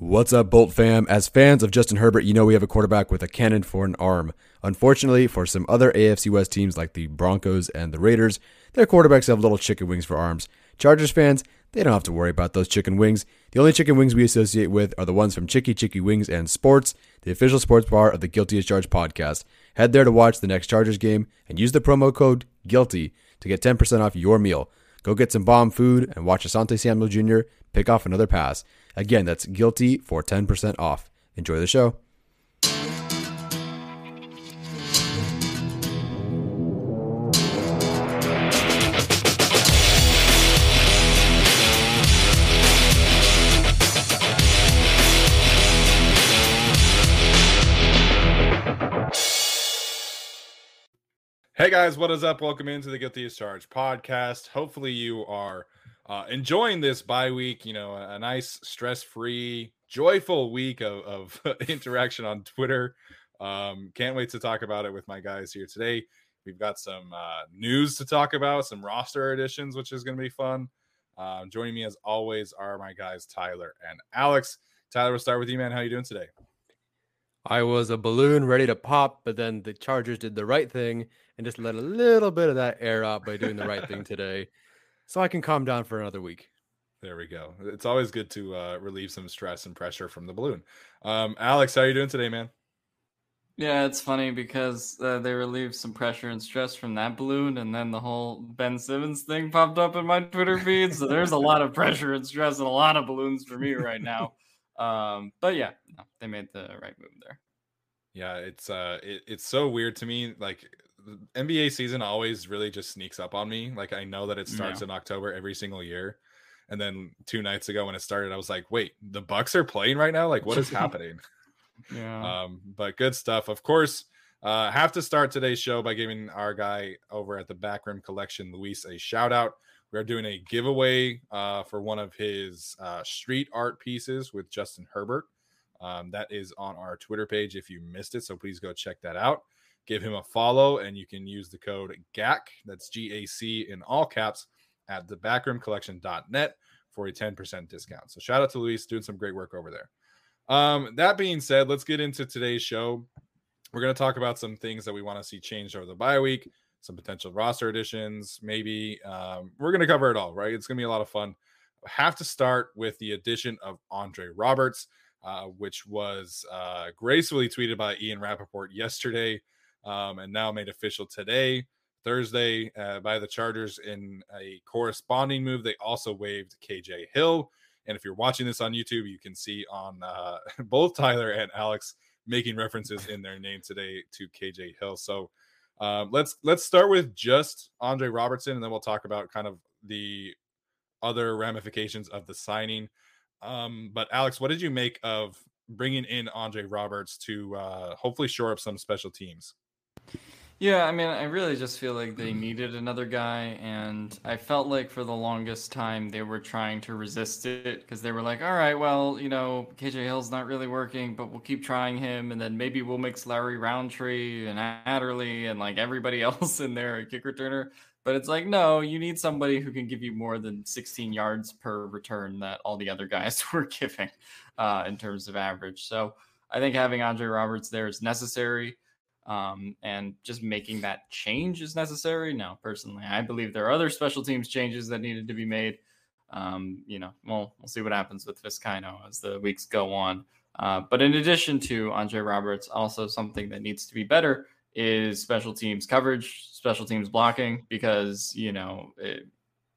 What's up, Bolt fam? As fans of Justin Herbert, you know we have a quarterback with a cannon for an arm. Unfortunately, for some other AFC West teams like the Broncos and the Raiders, their quarterbacks have little chicken wings for arms. Chargers fans, they don't have to worry about those chicken wings. The only chicken wings we associate with are the ones from Chiki Chiki Wings and Sports, the official sports bar of the Guilty as Charged podcast. Head there to watch the next Chargers game and use the promo code GUILTY to get 10% off your meal. Go get some bomb food and watch Asante Samuel Jr. pick off another pass. Again, that's guilty for 10% off. Enjoy the show. Hey guys, what is up? Welcome into the Guilty as Charged podcast. Hopefully, you are uh, enjoying this bye week. You know, a, a nice, stress free, joyful week of, of interaction on Twitter. Um, can't wait to talk about it with my guys here today. We've got some uh, news to talk about, some roster additions, which is going to be fun. Uh, joining me as always are my guys Tyler and Alex. Tyler, we'll start with you, man. How you doing today? I was a balloon ready to pop, but then the Chargers did the right thing and just let a little bit of that air out by doing the right thing today so I can calm down for another week. There we go. It's always good to uh, relieve some stress and pressure from the balloon. Um, Alex, how are you doing today, man? Yeah, it's funny because uh, they relieved some pressure and stress from that balloon, and then the whole Ben Simmons thing popped up in my Twitter feed. So there's a lot of pressure and stress and a lot of balloons for me right now. Um, but yeah, no, they made the right move there. Yeah, it's uh, it, it's so weird to me. Like NBA season always really just sneaks up on me. Like I know that it starts yeah. in October every single year. And then two nights ago when it started, I was like, wait, the Bucks are playing right now? Like, what is happening? yeah. Um, but good stuff. Of course, uh, have to start today's show by giving our guy over at the Backroom Collection, Luis, a shout out. We are doing a giveaway uh, for one of his uh, street art pieces with Justin Herbert. Um, that is on our Twitter page if you missed it. So please go check that out give him a follow, and you can use the code GAC, that's G A C in all caps, at the backroomcollection.net for a 10% discount. So shout out to Luis doing some great work over there. Um, that being said, let's get into today's show. We're going to talk about some things that we want to see changed over the bye week, some potential roster additions, maybe. Um, we're going to cover it all, right? It's going to be a lot of fun. Have to start with the addition of Andre Roberts, uh, which was uh, gracefully tweeted by Ian Rapoport yesterday um, and now made official today, Thursday, uh, by the Chargers in a corresponding move. They also waived KJ Hill. And if you're watching this on YouTube, you can see on uh, both Tyler and Alex making references in their name today to KJ Hill. So um, let's let's start with just Andre Roberts, and then we'll talk about kind of the other ramifications of the signing. Um, but Alex, what did you make of bringing in Andre Roberts to uh, hopefully shore up some special teams? Yeah, I mean, I really just feel like they needed another guy, and I felt like for the longest time they were trying to resist it because they were like, "All right, well, you know, KJ Hill's not really working, but we'll keep trying him, and then maybe we'll mix Larry Rountree and Adderley and like everybody else in there a kick returner." But it's like, no, you need somebody who can give you more than 16 yards per return that all the other guys were giving uh, in terms of average. So I think having Andre Roberts there is necessary. Um, and just making that change is necessary. No, personally, I believe there are other special teams changes that needed to be made. Um, you know, well, we'll see what happens with Vizcaino as the weeks go on. Uh, but in addition to Andre Roberts, also something that needs to be better is special teams coverage, special teams blocking, because, you know, it,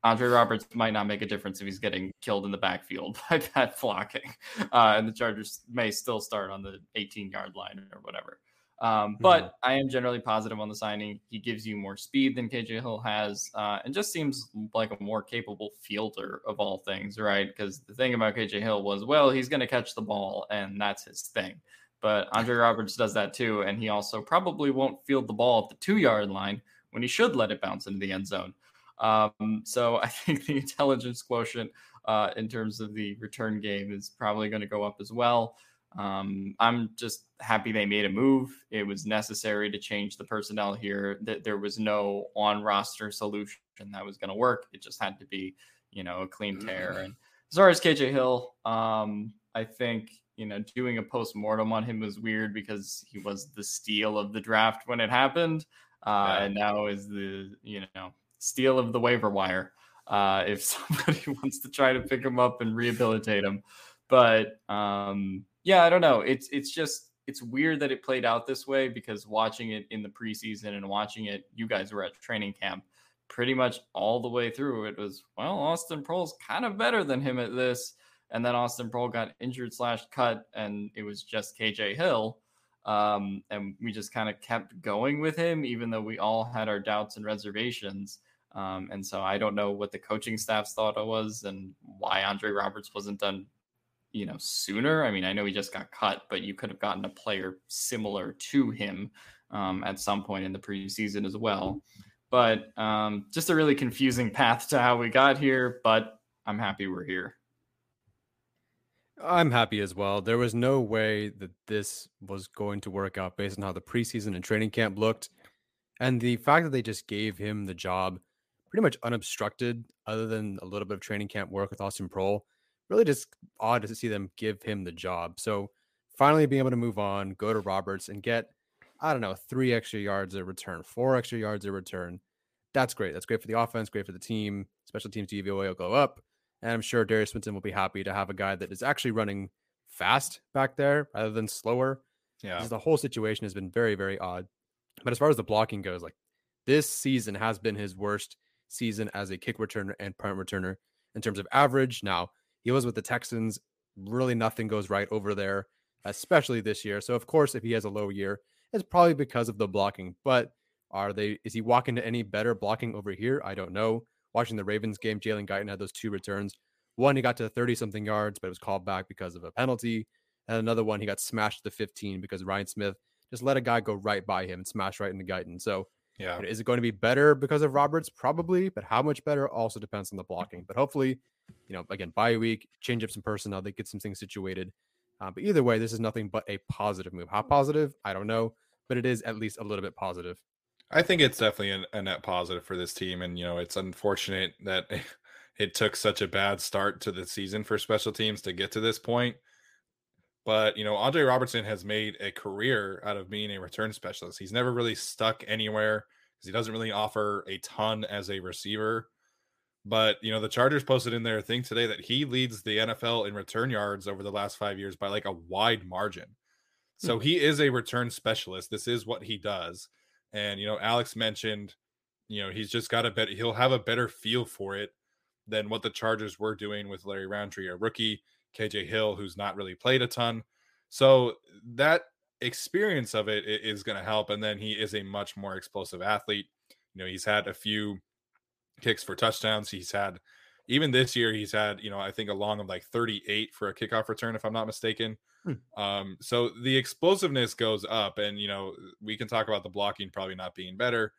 Andre Roberts might not make a difference if he's getting killed in the backfield by bad blocking. Uh, and the Chargers may still start on the 18 yard line or whatever. Um, but mm-hmm. I am generally positive on the signing. He gives you more speed than KJ Hill has, uh, and just seems like a more capable fielder of all things, right? Because the thing about KJ Hill was, well, he's going to catch the ball, and that's his thing. But Andre Roberts does that too, and he also probably won't field the ball at the two yard line when he should let it bounce into the end zone. Um, so I think the intelligence quotient uh, in terms of the return game is probably going to go up as well. Um, I'm just happy they made a move. It was necessary to change the personnel here. That there was no on roster solution that was going to work. It just had to be, you know, a clean tear. Mm-hmm. And as far as KJ Hill, um, I think you know doing a post mortem on him was weird because he was the steal of the draft when it happened, uh, yeah. and now is the you know steal of the waiver wire. Uh, if somebody wants to try to pick him up and rehabilitate him, but um, yeah, I don't know. It's it's just it's weird that it played out this way because watching it in the preseason and watching it, you guys were at training camp pretty much all the way through. It was well, Austin Proehl's kind of better than him at this, and then Austin Proehl got injured slash cut, and it was just KJ Hill. Um, and we just kind of kept going with him, even though we all had our doubts and reservations. Um, and so I don't know what the coaching staff's thought it was and why Andre Roberts wasn't done you know sooner. I mean, I know he just got cut, but you could have gotten a player similar to him um, at some point in the preseason as well. But um, just a really confusing path to how we got here. But I'm happy we're here. I'm happy as well. There was no way that this was going to work out based on how the preseason and training camp looked. And the fact that they just gave him the job pretty much unobstructed, other than a little bit of training camp work with Austin Proehl, really just odd to see them give him the job. So finally being able to move on, go to Roberts and get, I don't know, three extra yards of return, four extra yards of return. That's great. That's great for the offense, great for the team. Special teams DVOA will go up. And I'm sure Derius Swinton will be happy to have a guy that is actually running fast back there rather than slower. Yeah. The whole situation has been very, very odd. But as far as the blocking goes, like this season has been his worst season as a kick returner and punt returner in terms of average. Now, he was with the Texans. Really, nothing goes right over there, especially this year. So, of course, if he has a low year, it's probably because of the blocking. But are they? Is he walking to any better blocking over here? I don't know. Watching the Ravens game, Jalen Guyton had those two returns. One, he got to 30 something yards, but it was called back because of a penalty. And another one, he got smashed to 15 because Ryan Smith just let a guy go right by him and smash right into Guyton. So, yeah, is it going to be better because of Roberts? Probably, but how much better also depends on the blocking. But hopefully, you know, again, bye week, change up some personnel, they get some things situated. Uh, but either way, this is nothing but a positive move. How positive? I don't know, but it is at least a little bit positive. I think it's definitely a, a net positive for this team, and you know, it's unfortunate that it took such a bad start to the season for special teams to get to this point. But you know, Andre Roberts has made a career out of being a return specialist. He's never really stuck anywhere because he doesn't really offer a ton as a receiver. But you know, the Chargers posted in their thing today that he leads the NFL in return yards over the last five years by like a wide margin. So mm-hmm. he is a return specialist. This is what he does. And you know, Alex mentioned, you know, he's just got a better he'll have a better feel for it than what the Chargers were doing with Larry Rountree, a rookie, KJ Hill, who's not really played a ton. So that experience of it is going to help. And then he is a much more explosive athlete. You know, he's had a few kicks for touchdowns. He's had even this year he's had you know I think a long of like 38 for a kickoff return if I'm not mistaken. Hmm. Um, so the explosiveness goes up, and you know we can talk about the blocking probably not being better,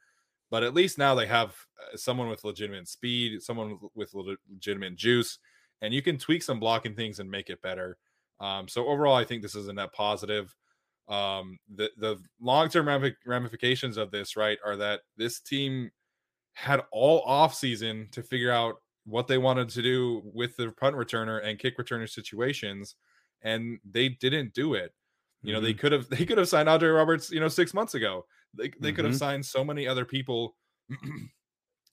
but at least now they have uh, someone with legitimate speed, someone with legitimate juice, and you can tweak some blocking things and make it better. Um, so overall, I think this is a net positive. Um, the the long term ramifications of this, right, are that this team had all off season to figure out what they wanted to do with the punt returner and kick returner situations and they didn't do it you know mm-hmm. they could have they could have signed Andre Roberts you know 6 months ago they, they mm-hmm. could have mm-hmm. signed so many other people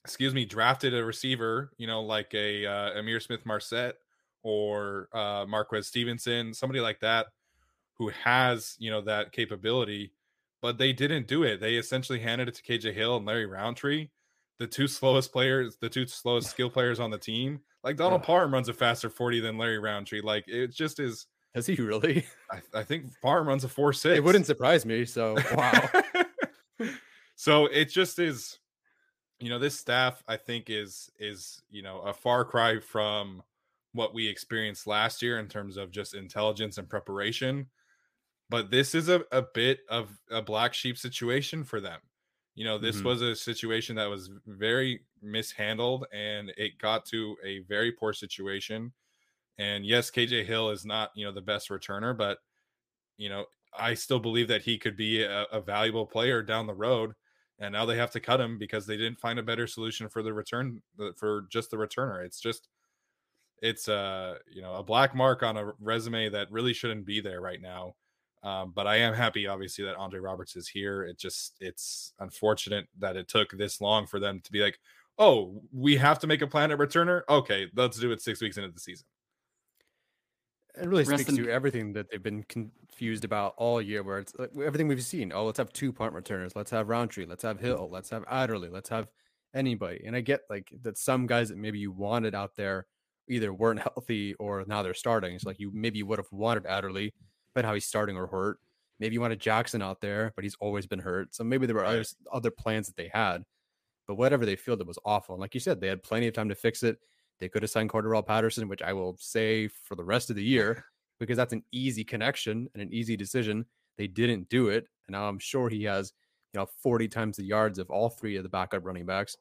excuse me drafted a receiver you know like a uh, Ihmir Smith Marsette or uh Marquez Stevenson somebody like that who has you know that capability, but they didn't do it. They essentially handed it to KJ Hill and Larry Rountree, the two slowest players, the two slowest skill players on the team. Like Donald Parham runs a faster 40 than Larry Rountree. Like it just is. Has he really? I, I think Parham runs a four six. It wouldn't surprise me. So wow. so it just is you know this staff i think is is you know a far cry from what we experienced last year in terms of just intelligence and preparation but this is a, a bit of a black sheep situation for them you know this mm-hmm. was a situation that was very mishandled and it got to a very poor situation and yes kj hill is not you know the best returner but you know i still believe that he could be a, a valuable player down the road and now they have to cut him because they didn't find a better solution for the return for just the returner. It's just it's a uh, you know a black mark on a resume that really shouldn't be there right now. Um, but I am happy, obviously, that Andre Roberts is here. It just it's unfortunate that it took this long for them to be like, oh, we have to make a plan at returner. Okay, let's do it six weeks into the season. It really Rest speaks in... to everything that they've been confused about all year, where it's like everything we've seen. Oh, let's have two punt returners. Let's have Rountree. Let's have Hill. Let's have Adderley. Let's have anybody. And I get like that some guys that maybe you wanted out there either weren't healthy or now they're starting. It's like you maybe you would have wanted Adderley, but how he's starting or hurt. Maybe you wanted Jackson out there, but he's always been hurt. So maybe there were other, other plans that they had. But whatever they fielded was awful. And like you said, they had plenty of time to fix it. They could have signed Cordarrelle Patterson, which I will say for the rest of the year, because that's an easy connection and an easy decision. They didn't do it. And now I'm sure he has, you know, 40 times the yards of all three of the backup running backs.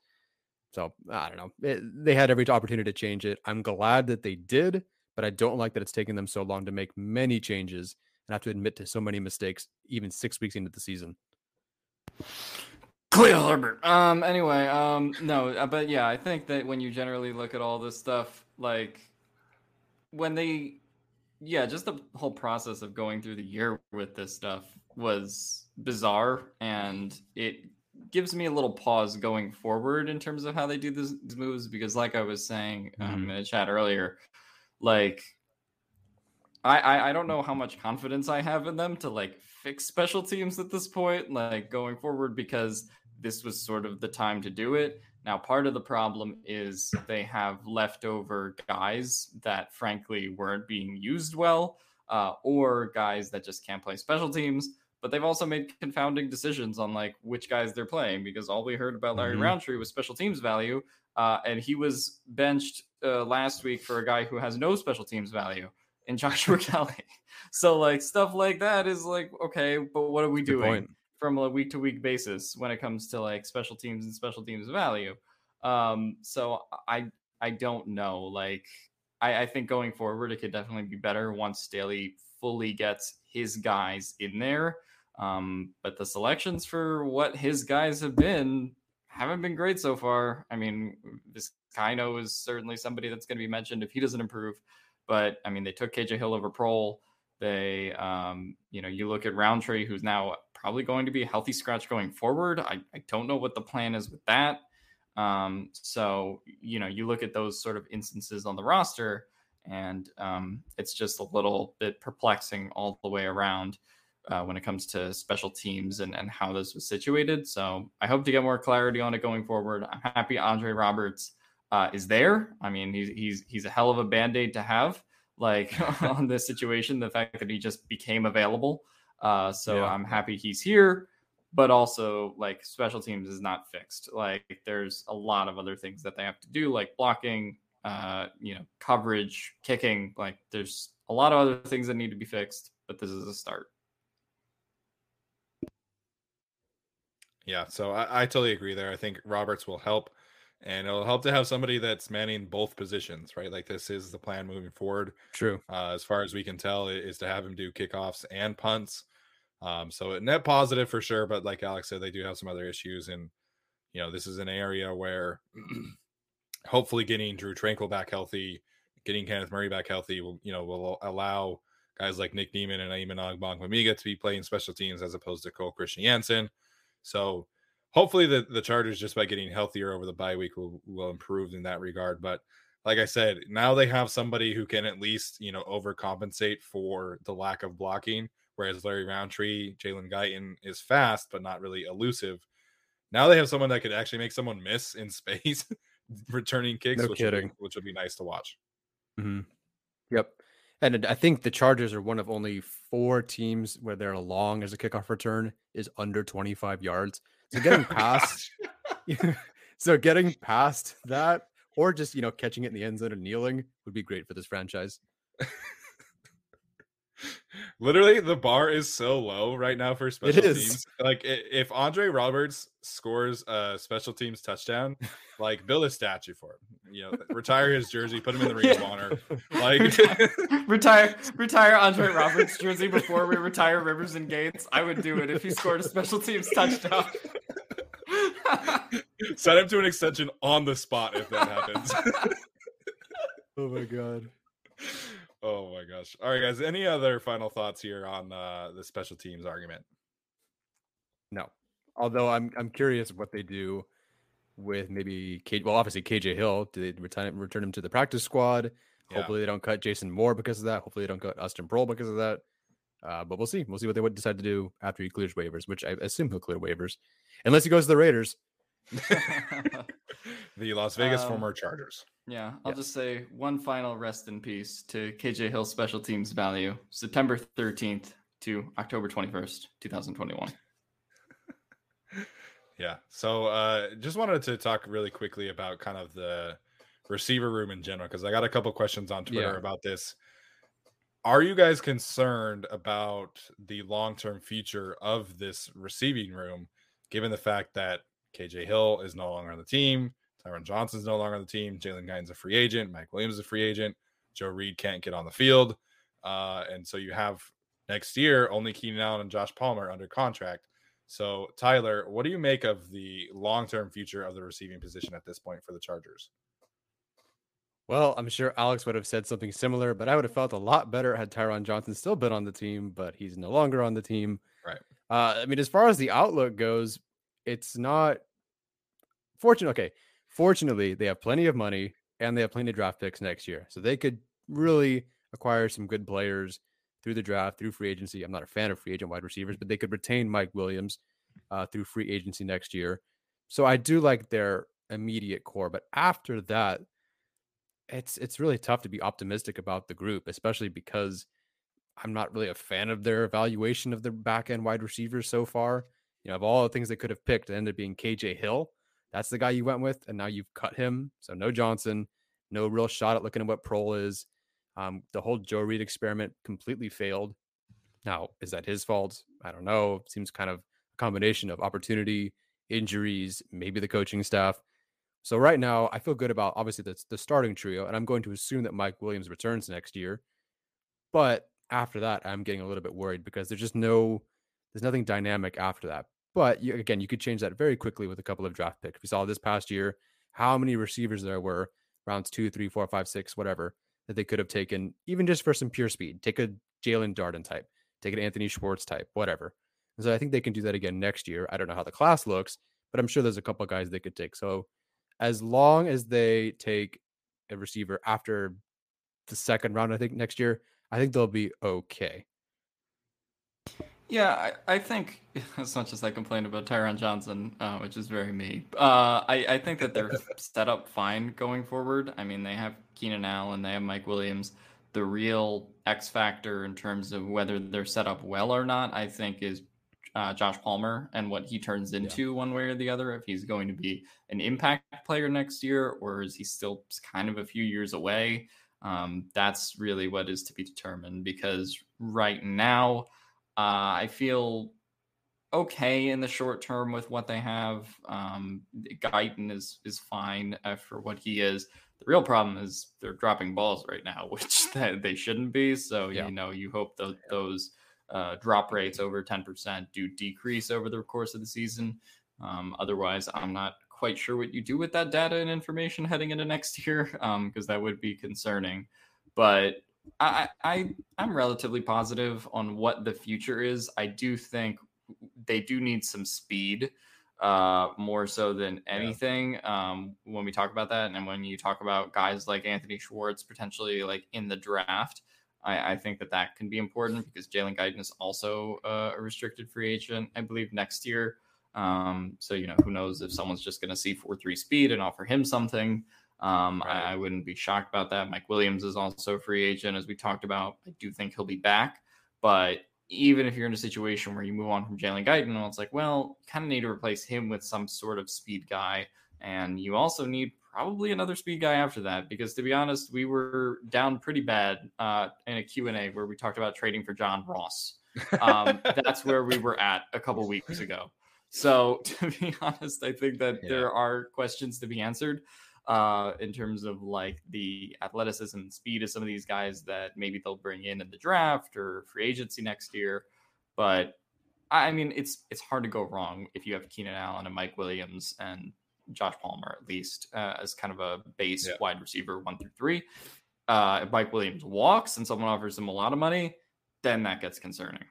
So I don't know. It, they had every opportunity to change it. I'm glad that they did, but I don't like that it's taken them so long to make many changes and have to admit to so many mistakes, even six weeks into the season. Khalil Herbert. Um. Anyway. Um. No. Uh, but yeah, I think that when you generally look at all this stuff, like when they, yeah, just the whole process of going through the year with this stuff was bizarre, and it gives me a little pause going forward in terms of how they do these, these moves because, like I was saying um, mm-hmm. in the chat earlier, like I, I I don't know how much confidence I have in them to like fix special teams at this point, like going forward, because this was sort of the time to do it. Now, part of the problem is they have leftover guys that frankly weren't being used well, uh, or guys that just can't play special teams. But they've also made confounding decisions on like which guys they're playing because all we heard about Larry mm-hmm. Rountree was special teams value, uh, and he was benched uh, last week for a guy who has no special teams value in Joshua Kelley. So like stuff like that is like okay, but what are we Good doing? Point from a week to week basis when it comes to like special teams and special teams value. Um, so I I don't know. Like I, I think going forward, it could definitely be better once Staley fully gets his guys in there. Um, but the selections for what his guys have been haven't been great so far. I mean, this Kino is certainly somebody that's going to be mentioned if he doesn't improve. But I mean, they took KJ Hill over Proehl. They, um, you know, you look at Rountree, who's now probably going to be a healthy scratch going forward. I, I don't know what the plan is with that. Um, so, you know, you look at those sort of instances on the roster, and um, it's just a little bit perplexing all the way around uh, when it comes to special teams and, and how this was situated. So I hope to get more clarity on it going forward. I'm happy Andre Roberts uh, is there. I mean, he's, he's, he's a hell of a band aid to have like on this situation. The fact that he just became available uh, so yeah. I'm happy he's here, but also like special teams is not fixed. Like there's a lot of other things that they have to do, like blocking, uh, you know, coverage, kicking. Like there's a lot of other things that need to be fixed, but this is a start. Yeah, so I, I totally agree there. I think Roberts will help and it'll help to have somebody that's manning both positions, right? Like this is the plan moving forward. True. Uh, as far as we can tell, is to have him do kickoffs and punts. Um, so net positive for sure, but like Alex said, they do have some other issues, and you know this is an area where hopefully getting Drue Tranquill back healthy, getting Kenneth Murray back healthy will you know will allow guys like Nick Niemann and Amen Ogbongbemiga to be playing special teams as opposed to Cole Christian Jansen. So hopefully the, the Chargers just by getting healthier over the bye week will, will improve in that regard. But like I said, now they have somebody who can at least, you know, overcompensate for the lack of blocking whereas Larry Rountree, Jalen Guyton is fast but not really elusive. Now they have someone that could actually make someone miss in space, returning kicks, No which, would be, which would be nice to watch. hmm Yep. And I think the Chargers are one of only four teams where their long as a kickoff return is under 25 yards. So getting oh past, so getting past that, or just you know catching it in the end zone and kneeling would be great for this franchise. Literally, the bar is so low right now for special teams. Like, if Andre Roberts scores a special teams touchdown, like build a statue for him. You know, retire his jersey, put him in the ring of honor. Like, retire retire Andre Roberts jersey before we retire Rivers and Gates. I would do it if he scored a special teams touchdown. send him to an extension on the spot if that happens. Oh my god. Oh my gosh! All right, guys. Any other final thoughts here on uh, the special teams argument? No. Although I'm I'm curious what they do with maybe K well obviously KJ Hill. Do they return return him to the practice squad? Yeah. Hopefully they don't cut Jason Moore because of that. Hopefully they don't cut Austin Proehl because of that. Uh, but we'll see. We'll see what they would decide to do after he clears waivers, which I assume he'll clear waivers, unless he goes to the Raiders. The Las Vegas Um, former Chargers. Yeah, I'll Yes. just say one final rest in peace to KJ Hill special teams value, September 13th to October 21st, 2021. Yeah. So uh just wanted to talk really quickly about kind of the receiver room in general because I got a couple questions on Twitter Yeah. about this. Are you guys concerned about the long-term future of this receiving room given the fact that KJ Hill is no longer on the team, Tyron Johnson's no longer on the team, Jalen Guyton's a free agent, Mike Williams is a free agent, Joe Reed can't get on the field. Uh, and so you have next year only Keenan Allen and Josh Palmer under contract. So, Tyler, what do you make of the long term future of the receiving position at this point for the Chargers? Well, I'm sure Alex would have said something similar, but I would have felt a lot better had Tyron Johnson still been on the team, but he's no longer on the team. Right. Uh, I mean, as far as the outlook goes, it's not fortunate. Okay. Fortunately, they have plenty of money and they have plenty of draft picks next year. So they could really acquire some good players through the draft, through free agency. I'm not a fan of free agent wide receivers, but they could retain Mike Williams uh, through free agency next year. So I do like their immediate core. But after that, it's it's really tough to be optimistic about the group, especially because I'm not really a fan of their evaluation of the back end wide receivers so far. You know, of all the things they could have picked, it ended up being KJ Hill. That's the guy you went with, and now you've cut him. So no Johnson, no real shot at looking at what Proehl is. Um, the whole Joe Reed experiment completely failed. Now, is that his fault? I don't know. It seems kind of a combination of opportunity, injuries, maybe the coaching staff. So right now, I feel good about obviously the, the starting trio, and I'm going to assume that Mike Williams returns next year. But after that, I'm getting a little bit worried because there's just no, there's nothing dynamic after that. But you, again, you could change that very quickly with a couple of draft picks. We saw this past year how many receivers there were, rounds two, three, four, five, six, whatever, that they could have taken, even just for some pure speed. Take a Jaelon Darden type, take an Anthony Schwartz type, whatever. And so I think they can do that again next year. I don't know how the class looks, but I'm sure there's a couple guys they could take. So as long as they take a receiver after the second round, I think next year, I think they'll be okay. Yeah, I, I think as much as I complain about Tyron Johnson, uh, which is very me, uh, I, I think that they're set up fine going forward. I mean, they have Keenan Allen, they have Mike Williams. The real X factor in terms of whether they're set up well or not, I think, is uh, Josh Palmer and what he turns into one way or the other. If he's going to be an impact player next year, or is he still kind of a few years away? Um, that's really what is to be determined because right now, uh, I feel okay in the short term with what they have. Um, Guyton is is fine uh, for what he is. The real problem is they're dropping balls right now, which that they shouldn't be. So Yeah. you know, you hope that those uh, drop rates over ten percent do decrease over the course of the season. Um, otherwise, I'm not quite sure what you do with that data and information heading into next year, because that would be concerning. But I, I I'm relatively positive on what the future is. I do think they do need some speed, uh, more so than anything. Um, when we talk about that, and when you talk about guys like Anthony Schwartz potentially like in the draft, I, I think that that can be important because Jalen Guyton is also uh, a restricted free agent, I believe, next year. Um, so you know, who knows if someone's just going to see four three speed and offer him something. Um, right. I, I, wouldn't be shocked about that. Mike Williams is also a free agent, as we talked about. I do think he'll be back, but even if you're in a situation where you move on from Jalen Guyton, well, it's like, well, kind of need to replace him with some sort of speed guy, and you also need probably another speed guy after that because to be honest we were down pretty bad uh, in a q&a where we talked about trading for john ross um, that's where we were at a couple weeks ago so to be honest i think that yeah. there are questions to be answered uh, in terms of like the athleticism and speed of some of these guys that maybe they'll bring in in the draft or free agency next year but I mean, it's it's hard to go wrong if you have Keenan Allen and Mike Williams and Josh Palmer at least uh, as kind of a base yeah. wide receiver one through three. Uh, if Mike Williams walks and someone offers him a lot of money, then that gets concerning.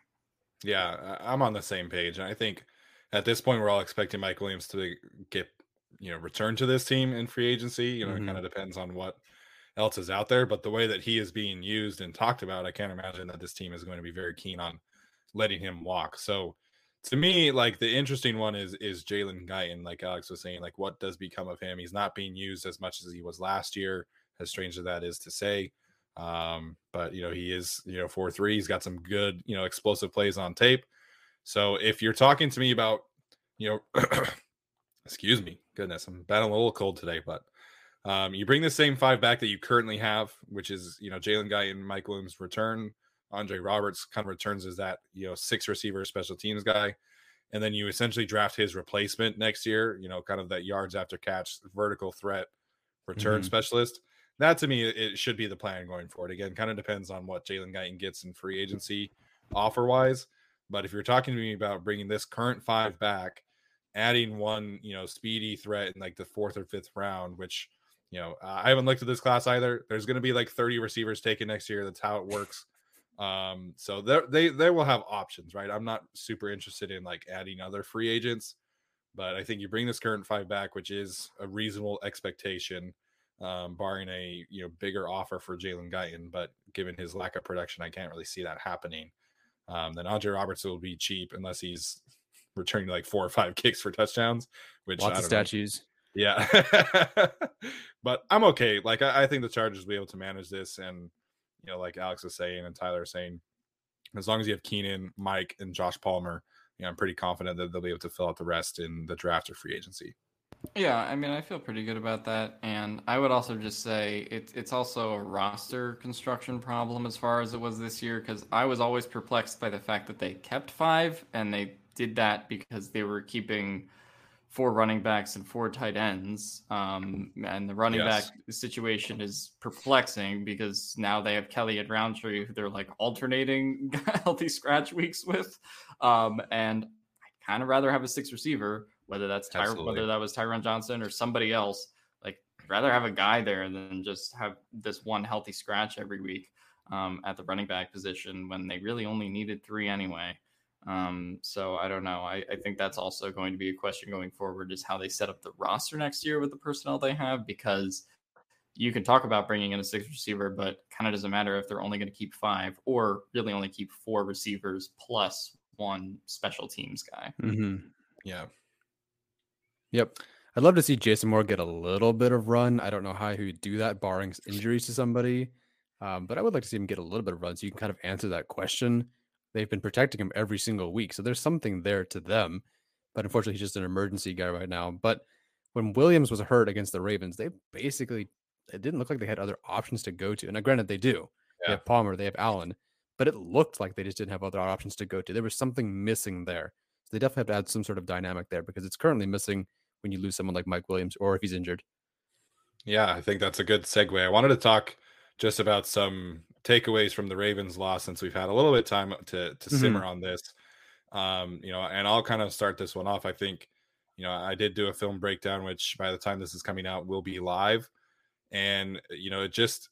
Yeah, I'm on the same page, and I think at this point we're all expecting Mike Williams to get you know return to this team in free agency. You know, mm-hmm. it kind of depends on what else is out there, but the way that he is being used and talked about, I can't imagine that this team is going to be very keen on letting him walk. So to me, like the interesting one is is Jalen Guyton, like Alex was saying, like what does become of him? He's not being used as much as he was last year, as strange as that is to say. Um, but you know, he is, you know, four three, he's got some good, you know, explosive plays on tape. So if you're talking to me about, you know, excuse me, goodness, I'm battling a little cold today, but um, you bring the same five back that you currently have, which is you know Jalen Guy and Mike Williams return, Andre Roberts kind of returns as that, you know, six receiver special teams guy. And then you essentially draft his replacement next year, you know, kind of that yards after catch vertical threat return mm-hmm. specialist. That to me, it should be the plan going forward. Again, kind of depends on what Jalen Guyton gets in free agency offer wise. But if you're talking to me about bringing this current five back, adding one, you know, speedy threat in like the fourth or fifth round, which, you know, I haven't looked at this class either. There's going to be like 30 receivers taken next year. That's how it works. Um, so they they will have options, right? I'm not super interested in like adding other free agents, but I think you bring this current five back, which is a reasonable expectation, um, barring a you know bigger offer for Jalen Guyton. But given his lack of production, I can't really see that happening. Um, then Andre Roberts will be cheap unless he's returning to like four or five kicks for touchdowns, which lots of statues. Know. Yeah, but I'm okay. Like I, I think the Chargers will be able to manage this, and you know, like Alex is saying and Tyler is saying, as long as you have Keenan, Mike, and Josh Palmer, you know, I'm pretty confident that they'll be able to fill out the rest in the draft or free agency. Yeah, I mean, I feel pretty good about that, and I would also just say it, it's also a roster construction problem as far as it was this year because I was always perplexed by the fact that they kept five, and they did that because they were keeping four running backs and four tight ends. Um, and the running yes. back situation is perplexing because now they have Kelley and Rountree, who they're like alternating healthy scratch weeks with. Um, and I'd kind of rather have a six receiver, whether that's Ty- whether that was Tyron Johnson or somebody else. Like I'd rather have a guy there than just have this one healthy scratch every week um, at the running back position when they really only needed three anyway. Um, so I don't know. I, I think that's also going to be a question going forward is how they set up the roster next year with the personnel they have because you can talk about bringing in a sixth receiver, but kind of doesn't matter if they're only going to keep five or really only keep four receivers plus one special teams guy. Mm-hmm. Yeah. Yep. I'd love to see Jason Moore get a little bit of run. I don't know how he would do that, barring injuries to somebody. Um, but I would like to see him get a little bit of run so you can kind of answer that question they've been protecting him every single week. So there's something there to them. But unfortunately, he's just an emergency guy right now. But when Williams was hurt against the Ravens, they basically it didn't look like they had other options to go to. And now, granted, they do. Yeah. They have Palmer, they have Allen, but it looked like they just didn't have other options to go to. There was something missing there. So they definitely have to add some sort of dynamic there because it's currently missing when you lose someone like Mike Williams or if he's injured. Yeah, I think that's a good segue. I wanted to talk just about some takeaways from the Ravens loss since we've had a little bit of time to to mm-hmm. simmer on this. Um, you know, and I'll kind of start this one off. I think, you know, I did do a film breakdown, which by the time this is coming out will be live. And, you know, it just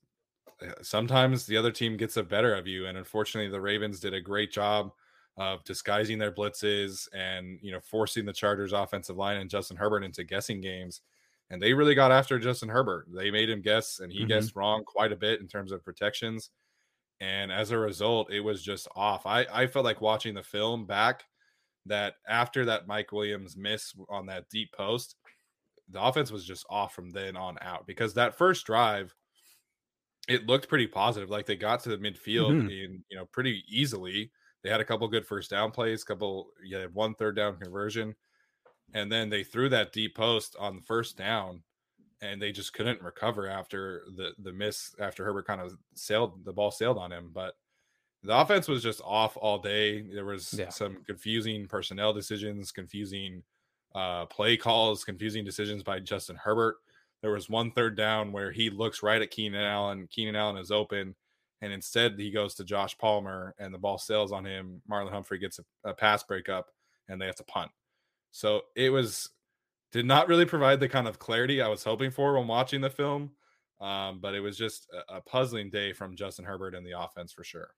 uh, sometimes the other team gets a better of you. And unfortunately, the Ravens did a great job of disguising their blitzes and, you know, forcing the Chargers offensive line and Justin Herbert into guessing games and they really got after Justin Herbert. They made him guess, and he mm-hmm. guessed wrong quite a bit in terms of protections. And as a result, it was just off. I, I felt like watching the film back that after that Mike Williams miss on that deep post, the offense was just off from then on out because that first drive, it looked pretty positive. Like they got to the midfield mm-hmm. in, you know, pretty easily. They had a couple good first down plays, couple, yeah, one third down conversion. And then they threw that deep post on the first down and they just couldn't recover after the the miss after Herbert kind of sailed the ball sailed on him. But the offense was just off all day. There was yeah. some confusing personnel decisions, confusing uh, play calls, confusing decisions by Justin Herbert. There was one third down where he looks right at Keenan Allen. Keenan Allen is open, and instead he goes to Josh Palmer, and the ball sails on him. Marlon Humphrey gets a, a pass breakup, and they have to punt. So it was did not really provide the kind of clarity I was hoping for when watching the film. Um, but it was just a, a puzzling day from Justin Herbert and the offense for sure.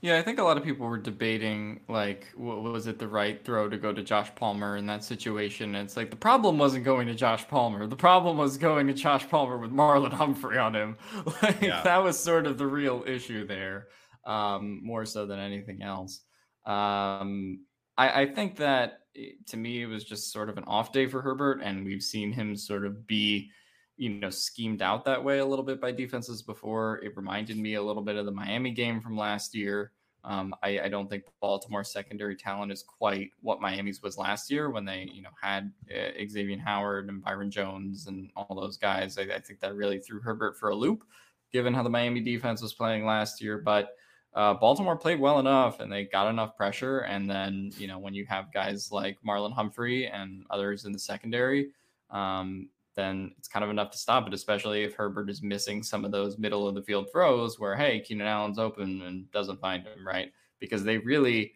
Yeah, I think a lot of people were debating like, what was it the right throw to go to Josh Palmer in that situation? And it's like the problem wasn't going to Josh Palmer. The problem was going to Josh Palmer with Marlon Humphrey on him. like yeah. that was sort of the real issue there, um, more so than anything else. Um, I, I think that to me, it was just sort of an off day for Herbert, and we've seen him sort of be, you know, schemed out that way a little bit by defenses before. It reminded me a little bit of the Miami game from last year. Um, I, I, don't think Baltimore secondary talent is quite what Miami's was last year when they, you know, had uh, Xavier Howard and Byron Jones and all those guys. I, I think that really threw Herbert for a loop, given how the Miami defense was playing last year. But uh, Baltimore played well enough and they got enough pressure. And then, you know, when you have guys like Marlon Humphrey and others in the secondary, um, then it's kind of enough to stop it, especially if Herbert is missing some of those middle of the field throws where, hey, Keenan Allen's open and doesn't find him, right? Because they really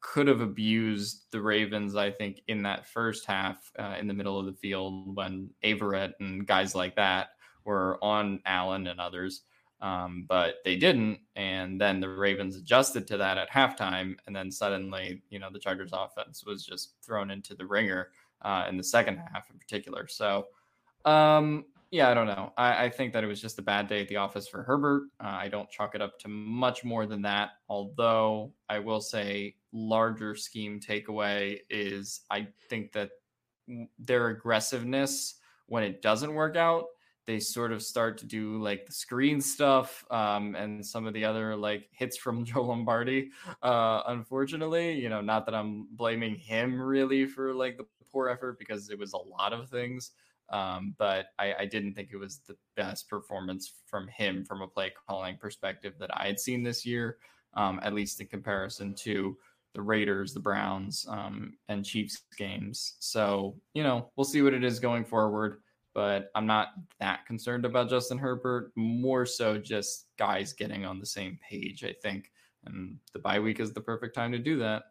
could have abused the Ravens, I think, in that first half uh, in the middle of the field when Averett and guys like that were on Allen and others. Um, but they didn't. And then the Ravens adjusted to that at halftime. And then suddenly, you know, the Chargers offense was just thrown into the ringer uh, in the second half in particular. So, um, yeah, I don't know. I, I, think that it was just a bad day at the office for Herbert. Uh, I don't chalk it up to much more than that. Although I will say, larger scheme takeaway is I think that their aggressiveness when it doesn't work out they sort of start to do like the screen stuff um, and some of the other like hits from Joe Lombardi. Uh, unfortunately, you know, not that I'm blaming him really for like the poor effort because it was a lot of things. Um, but I, I, didn't think it was the best performance from him from a play calling perspective that I had seen this year, um, at least in comparison to the Raiders, the Browns, um, and Chiefs games. So, you know, we'll see what it is going forward but I'm not that concerned about Justin Herbert. More so, just guys getting on the same page, I think. And the bye week is the perfect time to do that.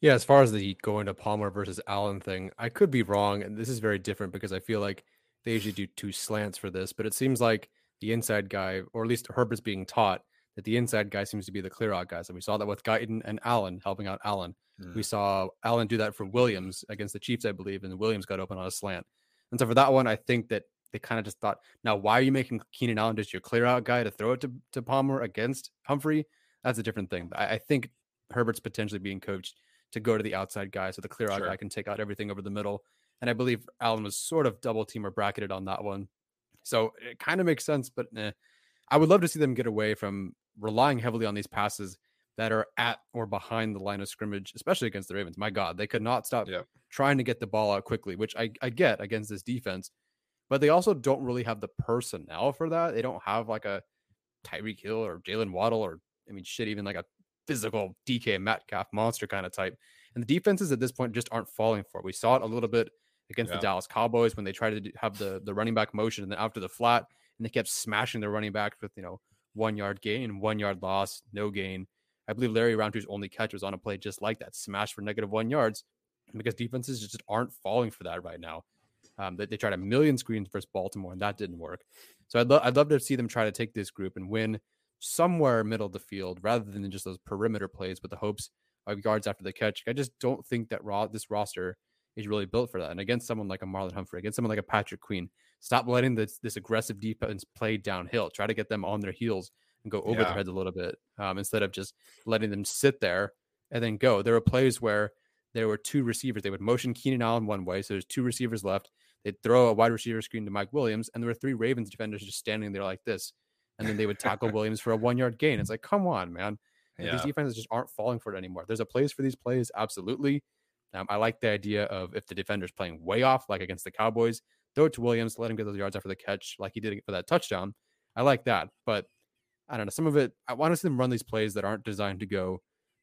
Yeah, as far as the going to Palmer versus Allen thing, I could be wrong. And this is very different because I feel like they usually do two slants for this, but it seems like the inside guy, or at least Herbert's being taught that the inside guy seems to be the clear out guys. And we saw that with Guyton and Allen helping out Allen. Mm. We saw Allen do that for Williams against the Chiefs, I believe, and Williams got open on a slant. And so for that one, I think that they kind of just thought, now why are you making Keenan Allen just your clear out guy to throw it to, to Palmer against Humphrey? That's a different thing. I, I think Herbert's potentially being coached to go to the outside guy so the clear out sure. guy can take out everything over the middle. And I believe Allen was sort of double team or bracketed on that one. So it kind of makes sense, but eh. I would love to see them get away from relying heavily on these passes that are at or behind the line of scrimmage, especially against the Ravens. My God, they could not stop yeah. trying to get the ball out quickly, which I, I get against this defense, but they also don't really have the personnel for that. They don't have like a Tyreek Hill or Jaylen Waddle or, I mean, shit, even like a physical DK Metcalf monster kind of type. And the defenses at this point just aren't falling for it. We saw it a little bit against yeah. the Dallas Cowboys when they tried to have the, the running back motion and then after the flat, and they kept smashing their running backs with, you know, one yard gain, one yard loss, no gain. I believe Larry Rountree's only catch was on a play just like that, smash for negative one yards, because defenses just aren't falling for that right now. Um, they, they tried a million screens versus Baltimore, and that didn't work. So I'd, lo- I'd love to see them try to take this group and win somewhere middle of the field rather than just those perimeter plays with the hopes of yards after the catch. I just don't think that this roster is really built for that. And against someone like a Marlon Humphrey, against someone like a Patrick Queen, Stop letting this this aggressive defense play downhill. Try to get them on their heels and go over Yeah. their heads a little bit um, instead of just letting them sit there and then go. There were plays where there were two receivers. They would motion Keenan Allen one way, so there's two receivers left. They'd throw a wide receiver screen to Mike Williams, and there were three Ravens defenders just standing there like this. And then they would tackle Williams for a one yard gain. It's like, come on, man. These Yeah. defenses just aren't falling for it anymore. There's a place for these plays, absolutely. Um, I like the idea of if the defender's playing way off, like against the Cowboys, throw it to Williams, let him get those yards after the catch, like he did for that touchdown. I like that, but I don't know. Some of it, I want to see them run these plays that aren't designed to go.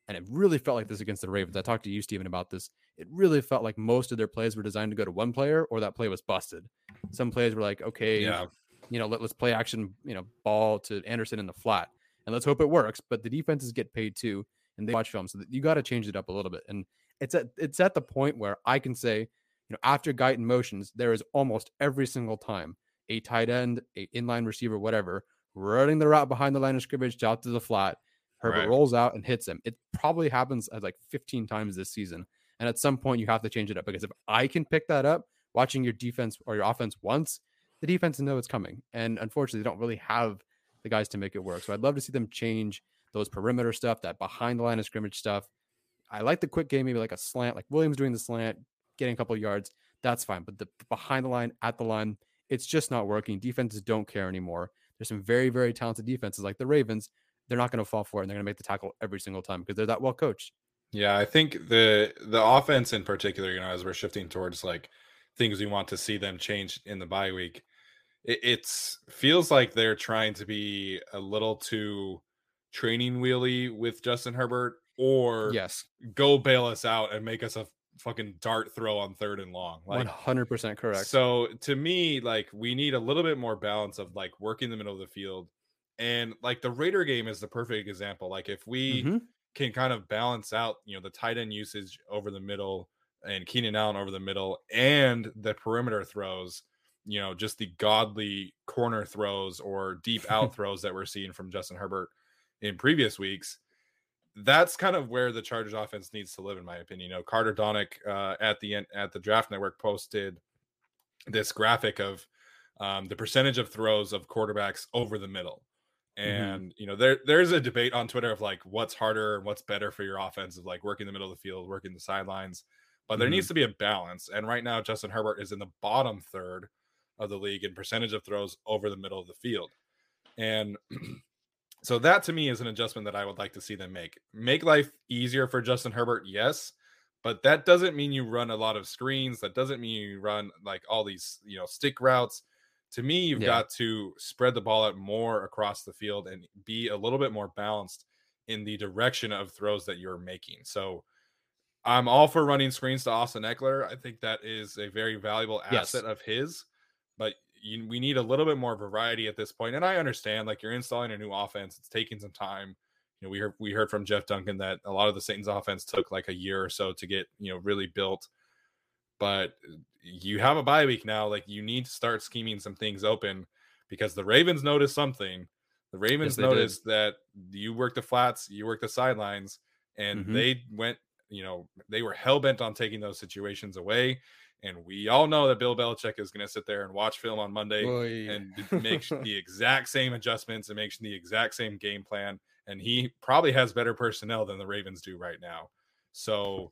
And it really felt like this against the Ravens. I talked to you, Steven, about this. It really felt like most of their plays were designed to go to one player or that play was busted. Some plays were like, okay, Yeah. you know, let, let's play action, you know, ball to Anderson in the flat and let's hope it works. But the defenses get paid too, and they watch film, so you got to change it up a little bit. And it's at it's at the point where I can say, you know, after Guyton motions, there is almost every single time a tight end, a inline receiver, whatever, running the route behind the line of scrimmage out to the flat. Herbert Right. rolls out and hits him. It probably happens like 15 times this season. And at some point, you have to change it up because if I can pick that up, watching your defense or your offense once, the defense know it's coming. And unfortunately, they don't really have the guys to make it work. So I'd love to see them change those perimeter stuff, that behind the line of scrimmage stuff. I like the quick game, maybe like a slant, like Williams doing the slant, getting a couple yards. That's fine. But the behind the line, at the line, it's just not working. Defenses don't care anymore. There's some very, very talented defenses like the Ravens. They're not going to fall for it and they're going to make the tackle every single time because they're that well coached. Yeah, I think the the offense in particular, you know, as we're shifting towards like things we want to see them change in the bye week, it it's feels like they're trying to be a little too training wheelie with Justin Herbert, or Yes, go bail us out and make us a fucking dart throw on third and long. Like 100% correct. So to me, like we need a little bit more balance of like working the middle of the field. And like the Raider game is the perfect example. Like if we Mhm. can kind of balance out, you know, the tight end usage over the middle and Keenan Allen over the middle and the perimeter throws, you know, just the godly corner throws or deep out throws that we're seeing from Justin Herbert in previous weeks. That's kind of where the Chargers offense needs to live, in my opinion. You know, Carter Donick uh, at the end at the Draft Network posted this graphic of um, the percentage of throws of quarterbacks over the middle. And you know, there there's a debate on Twitter of like what's harder and what's better for your offense of like working the middle of the field, working the sidelines. But there Mhm. needs to be a balance. And right now, Justin Herbert is in the bottom third of the league in percentage of throws over the middle of the field. And so that to me is an adjustment that I would like to see them make. Make life easier for Justin Herbert, yes, but that doesn't mean you run a lot of screens. That doesn't mean you run like all these, you know, stick routes. To me, you've Yeah. got to spread the ball out more across the field and be a little bit more balanced in the direction of throws that you're making. So I'm all for running screens to Austin Ekeler. I think that is a very valuable Yes. asset of his, but you, we need a little bit more variety at this point. And I understand, like you're installing a new offense, it's taking some time. You know, we heard we heard from Jeff Duncan that a lot of the Saints offense took like a year or so to get you know really built. But you have a bye week now, like you need to start scheming some things open because the Ravens noticed something. The Ravens did. noticed that you work the flats, you work the sidelines, and Mhm. they went, you know, they were hell bent on taking those situations away. And we all know that Bill Belichick is going to sit there and watch film on Monday Boy. and make the exact same adjustments and make the exact same game plan. And he probably has better personnel than the Ravens do right now. So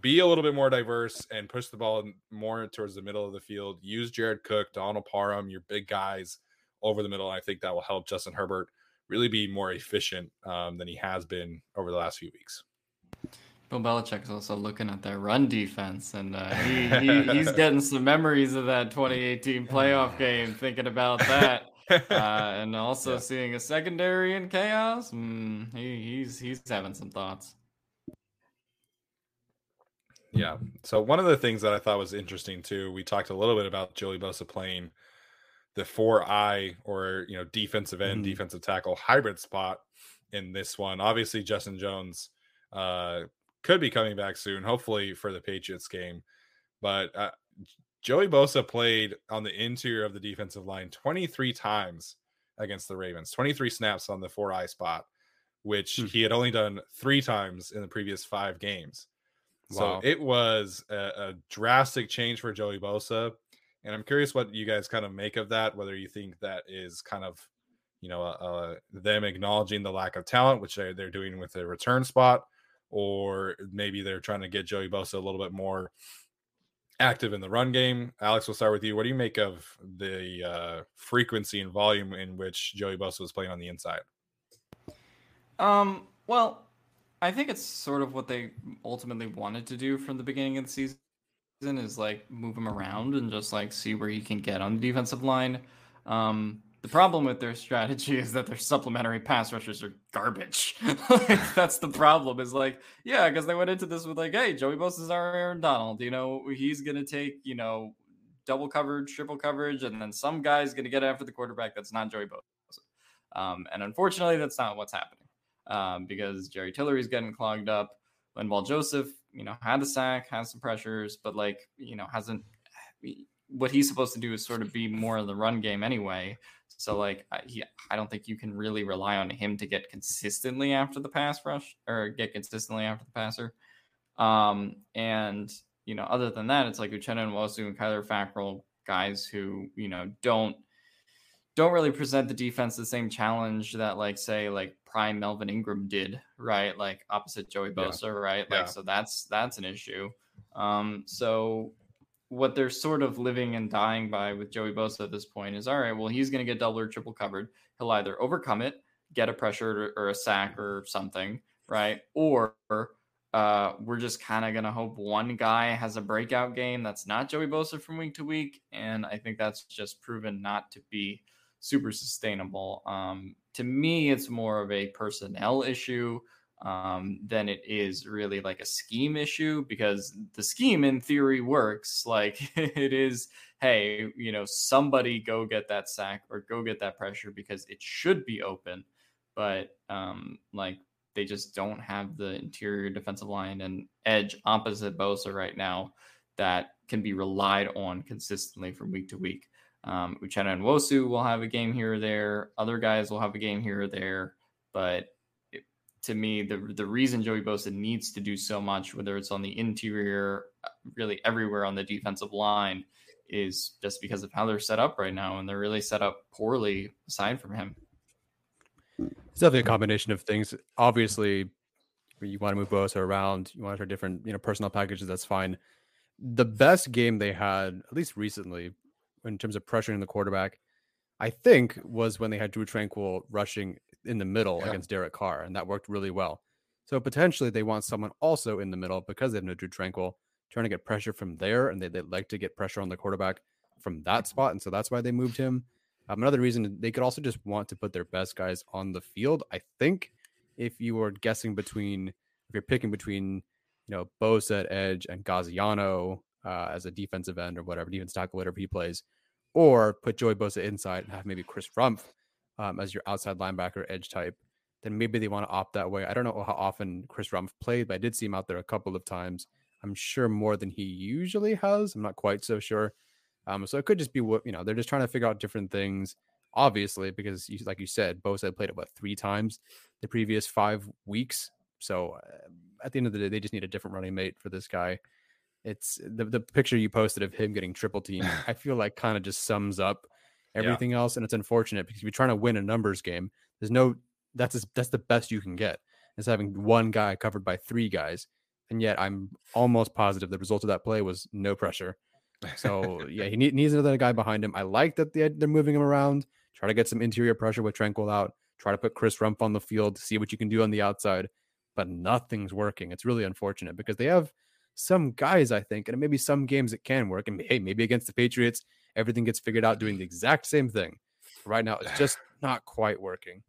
be a little bit more diverse and push the ball more towards the middle of the field. Use Jared Cook, Donald Parham, your big guys over the middle. I think that will help Justin Herbert really be more efficient um, than he has been over the last few weeks. Bill Belichick's also looking at their run defense, and uh, he, he he's getting some memories of that 2018 playoff game, thinking about that, uh, and also Yeah. seeing a secondary in chaos. Mm, he, he's he's having some thoughts. Yeah. So one of the things that I thought was interesting too, we talked a little bit about Joey Bosa playing the four eye or you know defensive end, Mhm. defensive tackle hybrid spot in this one. Obviously, Justin Jones uh, could be coming back soon, hopefully for the Patriots game. But uh, Joey Bosa played on the interior of the defensive line 23 times against the Ravens, 23 snaps on the four eye spot, which Hmm. he had only done three times in the previous five games. Wow. So it was a, a drastic change for Joey Bosa. And I'm curious what you guys kind of make of that. Whether you think that is kind of, you know, uh, uh, them acknowledging the lack of talent, which they're they're doing with their return spot, or maybe they're trying to get Joey Bosa a little bit more active in the run game. Alex, we'll start with you. What do you make of the uh, frequency and volume in which Joey Bosa was playing on the inside? Um, well, I think it's sort of what they ultimately wanted to do from the beginning of the season is like move him around and just like see where he can get on the defensive line. Um, the problem with their strategy is that their supplementary pass rushers are garbage. like, that's the problem. Is like, yeah, because they went into this with like, hey, Joey Bosa is our Aaron Donald. You know, he's gonna take you know double coverage, triple coverage, and then some guy's gonna get after the quarterback that's not Joey Bosa. Um, and unfortunately, that's not what's happening um, because Jerry Tillery's getting clogged up. Linval Joseph, you know, had the sack, has some pressures, but like, you know, hasn't. What he's supposed to do is sort of be more in the run game anyway. So like, I, he, I don't think you can really rely on him to get consistently after the pass rush or get consistently after the passer. Um, and you know, other than that, it's like Uchenna Nwosu and Kyler Fackrell, guys who you know don't don't really present the defense the same challenge that like say like prime Melvin Ingram did, right? Like opposite Joey Bosa, yeah. right? Like yeah. so that's that's an issue. Um so what they're sort of living and dying by with Joey Bosa at this point is all right, well he's going to get double or triple covered. He'll either overcome it, get a pressure or a sack or something, right? Or uh, we're just kind of going to hope one guy has a breakout game that's not Joey Bosa from week to week. And I think that's just proven not to be super sustainable. Um, to me, it's more of a personnel issue um, than it is really like a scheme issue because the scheme in theory works. Like it is, hey, you know, somebody go get that sack or go get that pressure because it should be open. But um, like they just don't have the interior defensive line and edge opposite Bosa right now that can be relied on consistently from week to week. Um, Uchenna Nwosu will have a game here or there. Other guys will have a game here or there. But to me, the the reason Joey Bosa needs to do so much, whether it's on the interior, uh, really everywhere on the defensive line, is just because of how they're set up right now, and they're really set up poorly aside from him. It's definitely a combination of things. Obviously, you want to move Bosa around, you want to try different, you know, personnel packages. That's fine. The best game they had, at least recently, in terms of pressuring the quarterback, I think was when they had Drue Tranquill rushing in the middle yeah. against Derek Carr, and that worked really well. So potentially they want someone also in the middle because they have no Drue Tranquill trying to get pressure from there, and they, would like to get pressure on the quarterback from that spot, and so that's why they moved him. Um, another reason they could also just want to put their best guys on the field. I think if you were guessing between, if you're picking between, you know, Bosa at edge and Gaziano uh, as a defensive end or whatever, defense tackle, whatever he plays, or put Joey Bosa inside and have maybe Chris Rumph um, as your outside linebacker edge type, then maybe they want to opt that way. I don't know how often Chris Rumph played, but I did see him out there a couple of times. I'm sure more than he usually has. I'm not quite so sure. Um, so it could just be what you know. They're just trying to figure out different things, obviously, because you, like you said, Bosa played it what three times the previous five weeks. So uh, at the end of the day, they just need a different running mate for this guy it's the, the picture you posted of him getting triple team i feel like kind of just sums up everything yeah. else and it's unfortunate because if you're trying to win a numbers game there's no that's that's the best you can get is having one guy covered by three guys and yet i'm almost positive the result of that play was no pressure so yeah he need, needs another guy behind him i like that they, they're moving him around try to get some interior pressure with Tranquill out try to put chris rumph on the field to see what you can do on the outside but nothing's working it's really unfortunate because they have some guys, I think, and maybe some games it can work. And hey, maybe against the Patriots, everything gets figured out doing the exact same thing. Right now, it's just not quite working.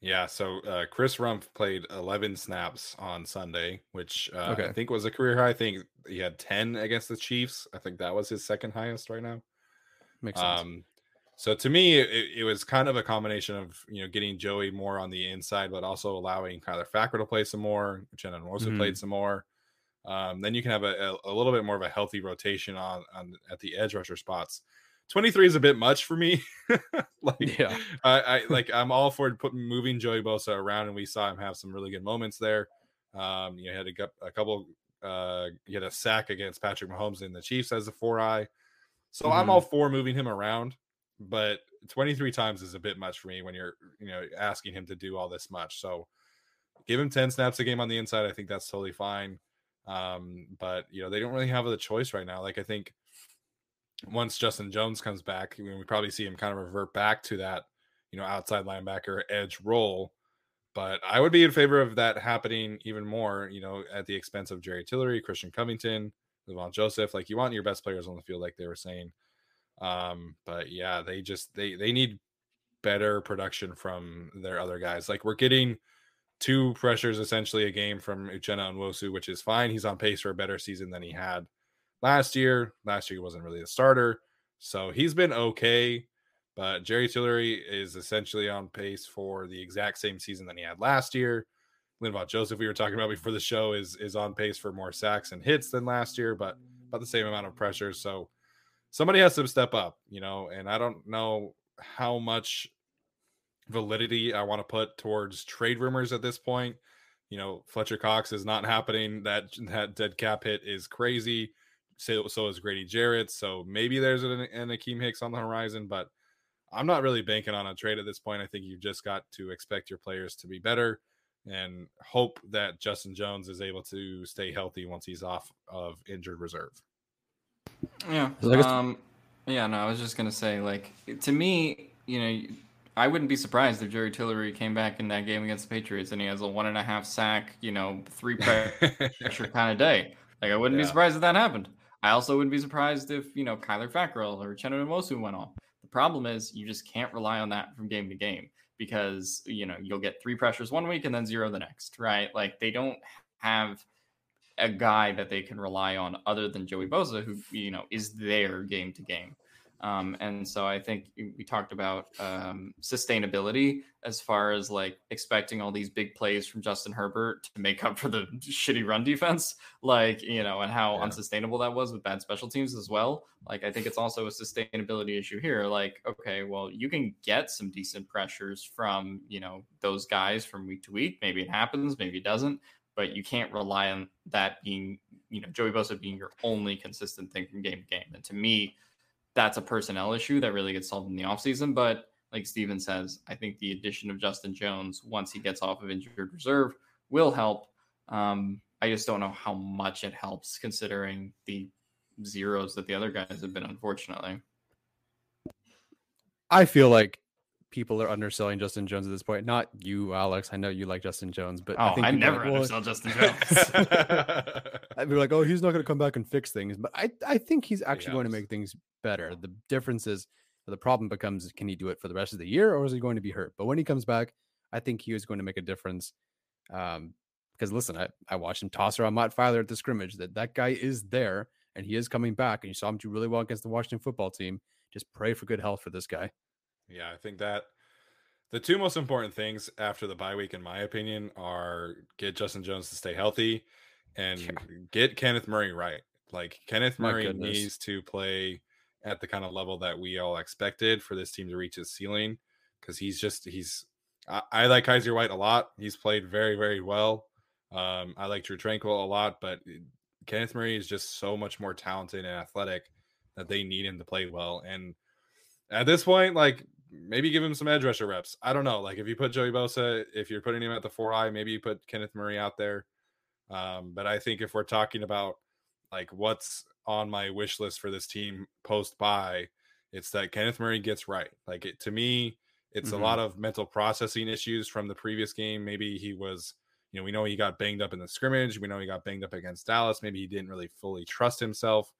Yeah, so uh, Chris Rumph played 11 snaps on Sunday, which uh, okay. I think was a career high. I think he had 10 against the Chiefs. I think that was his second highest right now. Makes sense. Um, so to me, it, it, was kind of a combination of you know getting Joey more on the inside, but also allowing Kyler Fackrell to play some more. Shannon also mm-hmm. played some more. Um, then you can have a, a, a, little bit more of a healthy rotation on, on at the edge rusher spots. 23 is a bit much for me. like, yeah, I, I like I'm all for putting moving Joey Bosa around, and we saw him have some really good moments there. Um, you had a, a couple, uh, you had a sack against Patrick Mahomes in the Chiefs as a four eye. So mm-hmm. I'm all for moving him around, but 23 times is a bit much for me when you're, you know, asking him to do all this much. So give him 10 snaps a game on the inside. I think that's totally fine. Um, but you know, they don't really have the choice right now. Like I think once Justin Jones comes back, we probably see him kind of revert back to that, you know, outside linebacker edge role. But I would be in favor of that happening even more, you know, at the expense of Jerry Tillery, Christian Covington, Linval Joseph. Like you want your best players on the field, like they were saying. Um, but yeah, they just they they need better production from their other guys. Like we're getting two pressures essentially a game from Uchenna Nwosu, which is fine. He's on pace for a better season than he had last year. Last year he wasn't really a starter, so he's been okay. But Jerry Tillery is essentially on pace for the exact same season that he had last year. Linval Joseph, we were talking about before the show, is is on pace for more sacks and hits than last year, but about the same amount of pressure. So somebody has to step up, you know. And I don't know how much validity I want to put towards trade rumors at this point. You know, Fletcher Cox is not happening. That that dead cap hit is crazy. So so is Grady Jarrett. So maybe there's an, an Akiem Hicks on the horizon, but I'm not really banking on a trade at this point. I think you've just got to expect your players to be better and hope that Justin Jones is able to stay healthy once he's off of injured reserve. Yeah. Um, yeah, no, I was just gonna say, like, to me, you know, I wouldn't be surprised if Jerry Tillery came back in that game against the Patriots and he has a one and a half sack, you know, three pressure kind of day. Like I wouldn't yeah. be surprised if that happened. I also wouldn't be surprised if you know Kyler Fackrell or Uchenna Nwosu went off. The problem is you just can't rely on that from game to game because you know you'll get three pressures one week and then zero the next, right? Like they don't have a guy that they can rely on other than Joey Bosa, who you know is there game to game. Um, and so I think we talked about um, sustainability as far as like expecting all these big plays from Justin Herbert to make up for the shitty run defense, like, you know, and how yeah. unsustainable that was with bad special teams as well. Like, I think it's also a sustainability issue here. Like, okay, well, you can get some decent pressures from, you know, those guys from week to week. Maybe it happens, maybe it doesn't, but you can't rely on that being, you know, Joey Bosa being your only consistent thing from game to game. And to me, that's a personnel issue that really gets solved in the offseason. But like Steven says, I think the addition of Justin Jones once he gets off of injured reserve will help. Um, I just don't know how much it helps considering the zeros that the other guys have been, unfortunately. I feel like people are underselling Justin Jones at this point. Not you, Alex. I know you like Justin Jones, but oh, I, think I never like, undersell well, Justin Jones. I'd be like, oh, he's not going to come back and fix things, but I, I think he's actually he going to make things better. The difference is the problem becomes can he do it for the rest of the year or is he going to be hurt? But when he comes back, I think he is going to make a difference. Um, because listen, I, I watched him toss around Matt Feiler at the scrimmage. That that guy is there and he is coming back. And you saw him do really well against the Washington football team. Just pray for good health for this guy. Yeah, I think that the two most important things after the bye week, in my opinion, are get Justin Jones to stay healthy and yeah. get Kenneth Murray right. Like Kenneth Murray needs to play at the kind of level that we all expected for this team to reach its ceiling because he's just he's I, I, like Kyzir White a lot. He's played very very well. Um, I like Drue Tranquill a lot, but Kenneth Murray is just so much more talented and athletic that they need him to play well. And at this point, like maybe give him some edge rusher reps. I don't know. Like if you put Joey Bosa, if you're putting him at the four eye, maybe you put Kenneth Murray out there. Um, but I think if we're talking about like what's on my wish list for this team post bye, it's that Kenneth Murray gets right. Like it to me, it's mm-hmm. a lot of mental processing issues from the previous game. Maybe he was, you know, we know he got banged up in the scrimmage. We know he got banged up against Dallas. Maybe he didn't really fully trust himself.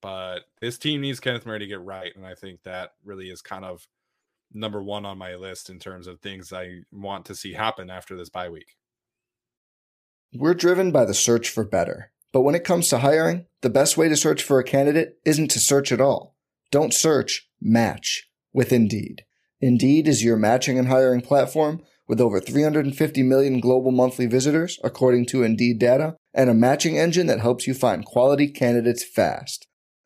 But this team needs Kenneth Murray to get right. And I think that really is kind of number one on my list in terms of things I want to see happen after this bye week. We're driven by the search for better. But when it comes to hiring, the best way to search for a candidate isn't to search at all. Don't search, match with Indeed. Indeed is your matching and hiring platform with over 350 million global monthly visitors, according to Indeed data, and a matching engine that helps you find quality candidates fast.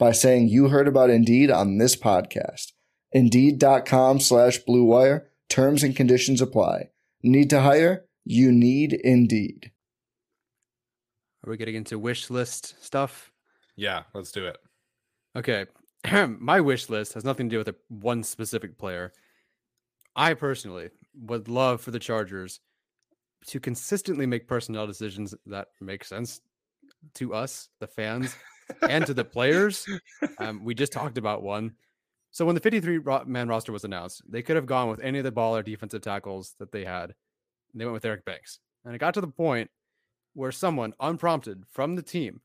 by saying you heard about Indeed on this podcast. Indeed.com slash BlueWire. Terms and conditions apply. Need to hire? You need Indeed. Are we getting into wish list stuff? Yeah, let's do it. Okay. My wish list has nothing to do with a, one specific player. I personally would love for the Chargers to consistently make personnel decisions that make sense to us, the fans, and to the players. Um, we just talked about one. So when the 53 man roster was announced, they could have gone with any of the baller defensive tackles that they had. They went with Eric Banks. And it got to the point where someone unprompted from the team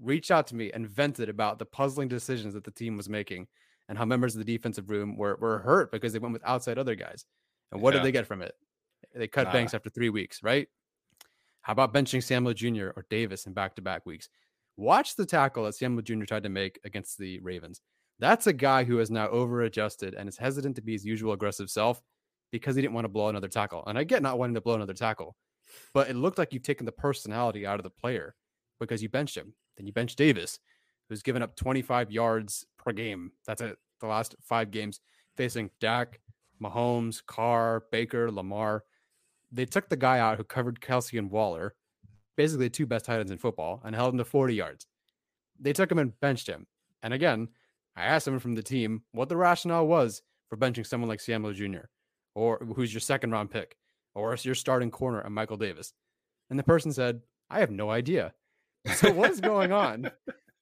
reached out to me and vented about the puzzling decisions that the team was making and how members of the defensive room were, were hurt because they went with outside other guys. And what yeah. did they get from it? They cut nah. Banks after three weeks, right? How about benching Samuel Jr. or Davis in back to back weeks? Watch the tackle that Samuel Jr. tried to make against the Ravens. That's a guy who is now over adjusted and is hesitant to be his usual aggressive self because he didn't want to blow another tackle. And I get not wanting to blow another tackle, but it looked like you've taken the personality out of the player because you benched him. Then you bench Davis, who's given up 25 yards per game. That's it. The last five games facing Dak, Mahomes, Carr, Baker, Lamar. They took the guy out who covered Kelce and Waller, basically two best tight ends in football, and held him to 40 yards. They took him and benched him. And again, I asked someone from the team what the rationale was for benching someone like Samuel Jr. or who's your second round pick or your starting corner and Michael Davis. And the person said, I have no idea. So what's going on?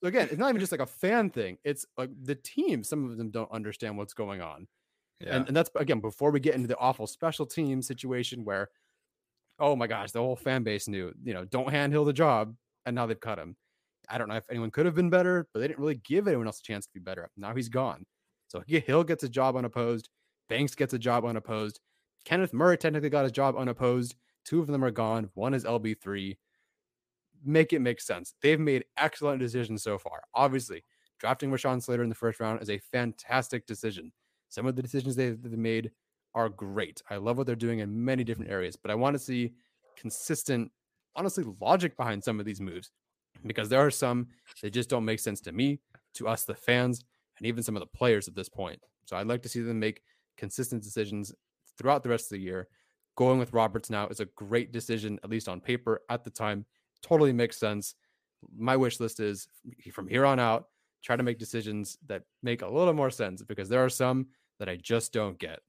So again, it's not even just like a fan thing. It's like the team, some of them don't understand what's going on. Yeah. And, and that's again before we get into the awful special team situation where, oh my gosh, the whole fan base knew, you know, don't hand Hill the job, and now they've cut him. I don't know if anyone could have been better, but they didn't really give anyone else a chance to be better. Now he's gone. So Hill gets a job unopposed. Banks gets a job unopposed. Kenneth Murray technically got his job unopposed. Two of them are gone. One is LB3. Make it make sense. They've made excellent decisions so far. Obviously, drafting Rashawn Slater in the first round is a fantastic decision. Some of the decisions they've made are great. I love what they're doing in many different areas, but I want to see consistent, honestly, logic behind some of these moves because there are some that just don't make sense to me, to us, the fans, and even some of the players at this point. So I'd like to see them make consistent decisions throughout the rest of the year. Going with Roberts now is a great decision, at least on paper at the time. Totally makes sense. My wish list is from here on out, try to make decisions that make a little more sense because there are some that I just don't get.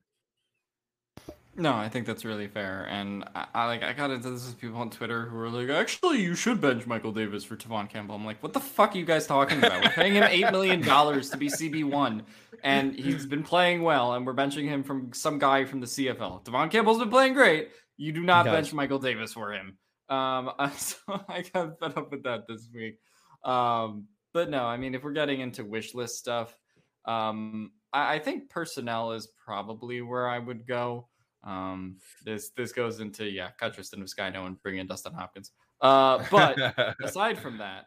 No, I think that's really fair, and I, I, like I got into this with people on Twitter who were like, "Actually, you should bench Michael Davis for Tevaughn Campbell." I'm like, "What the fuck are you guys talking about? We're paying him eight million dollars to be CB one, and he's been playing well, and we're benching him from some guy from the CFL. Tevaughn Campbell's been playing great. You do not bench Michael Davis for him." Um, so I got fed up with that this week. Um, but no, I mean, if we're getting into wish list stuff, um, I, I think personnel is probably where I would go. Um, this this goes into yeah, cut Tristan Vizcaino and bring in Dustin Hopkins. Uh, but aside from that,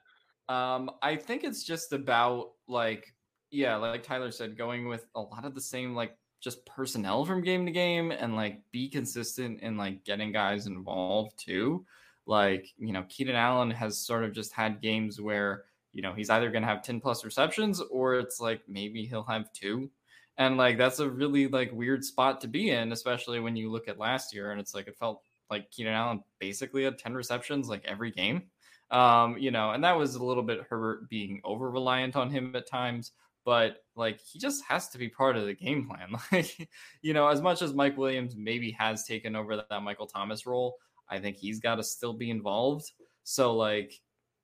um, I think it's just about like yeah, like Tyler said, going with a lot of the same like just personnel from game to game and like be consistent in like getting guys involved too. Like, you know, Keenan Allen has sort of just had games where, you know, he's either going to have 10 plus receptions or it's like maybe he'll have two and like that's a really like weird spot to be in, especially when you look at last year and it's like it felt like Keenan Allen basically had 10 receptions like every game. Um, you know, and that was a little bit Herbert being over reliant on him at times, but like he just has to be part of the game plan. Like, you know, as much as Mike Williams maybe has taken over that Michael Thomas role, I think he's got to still be involved. So like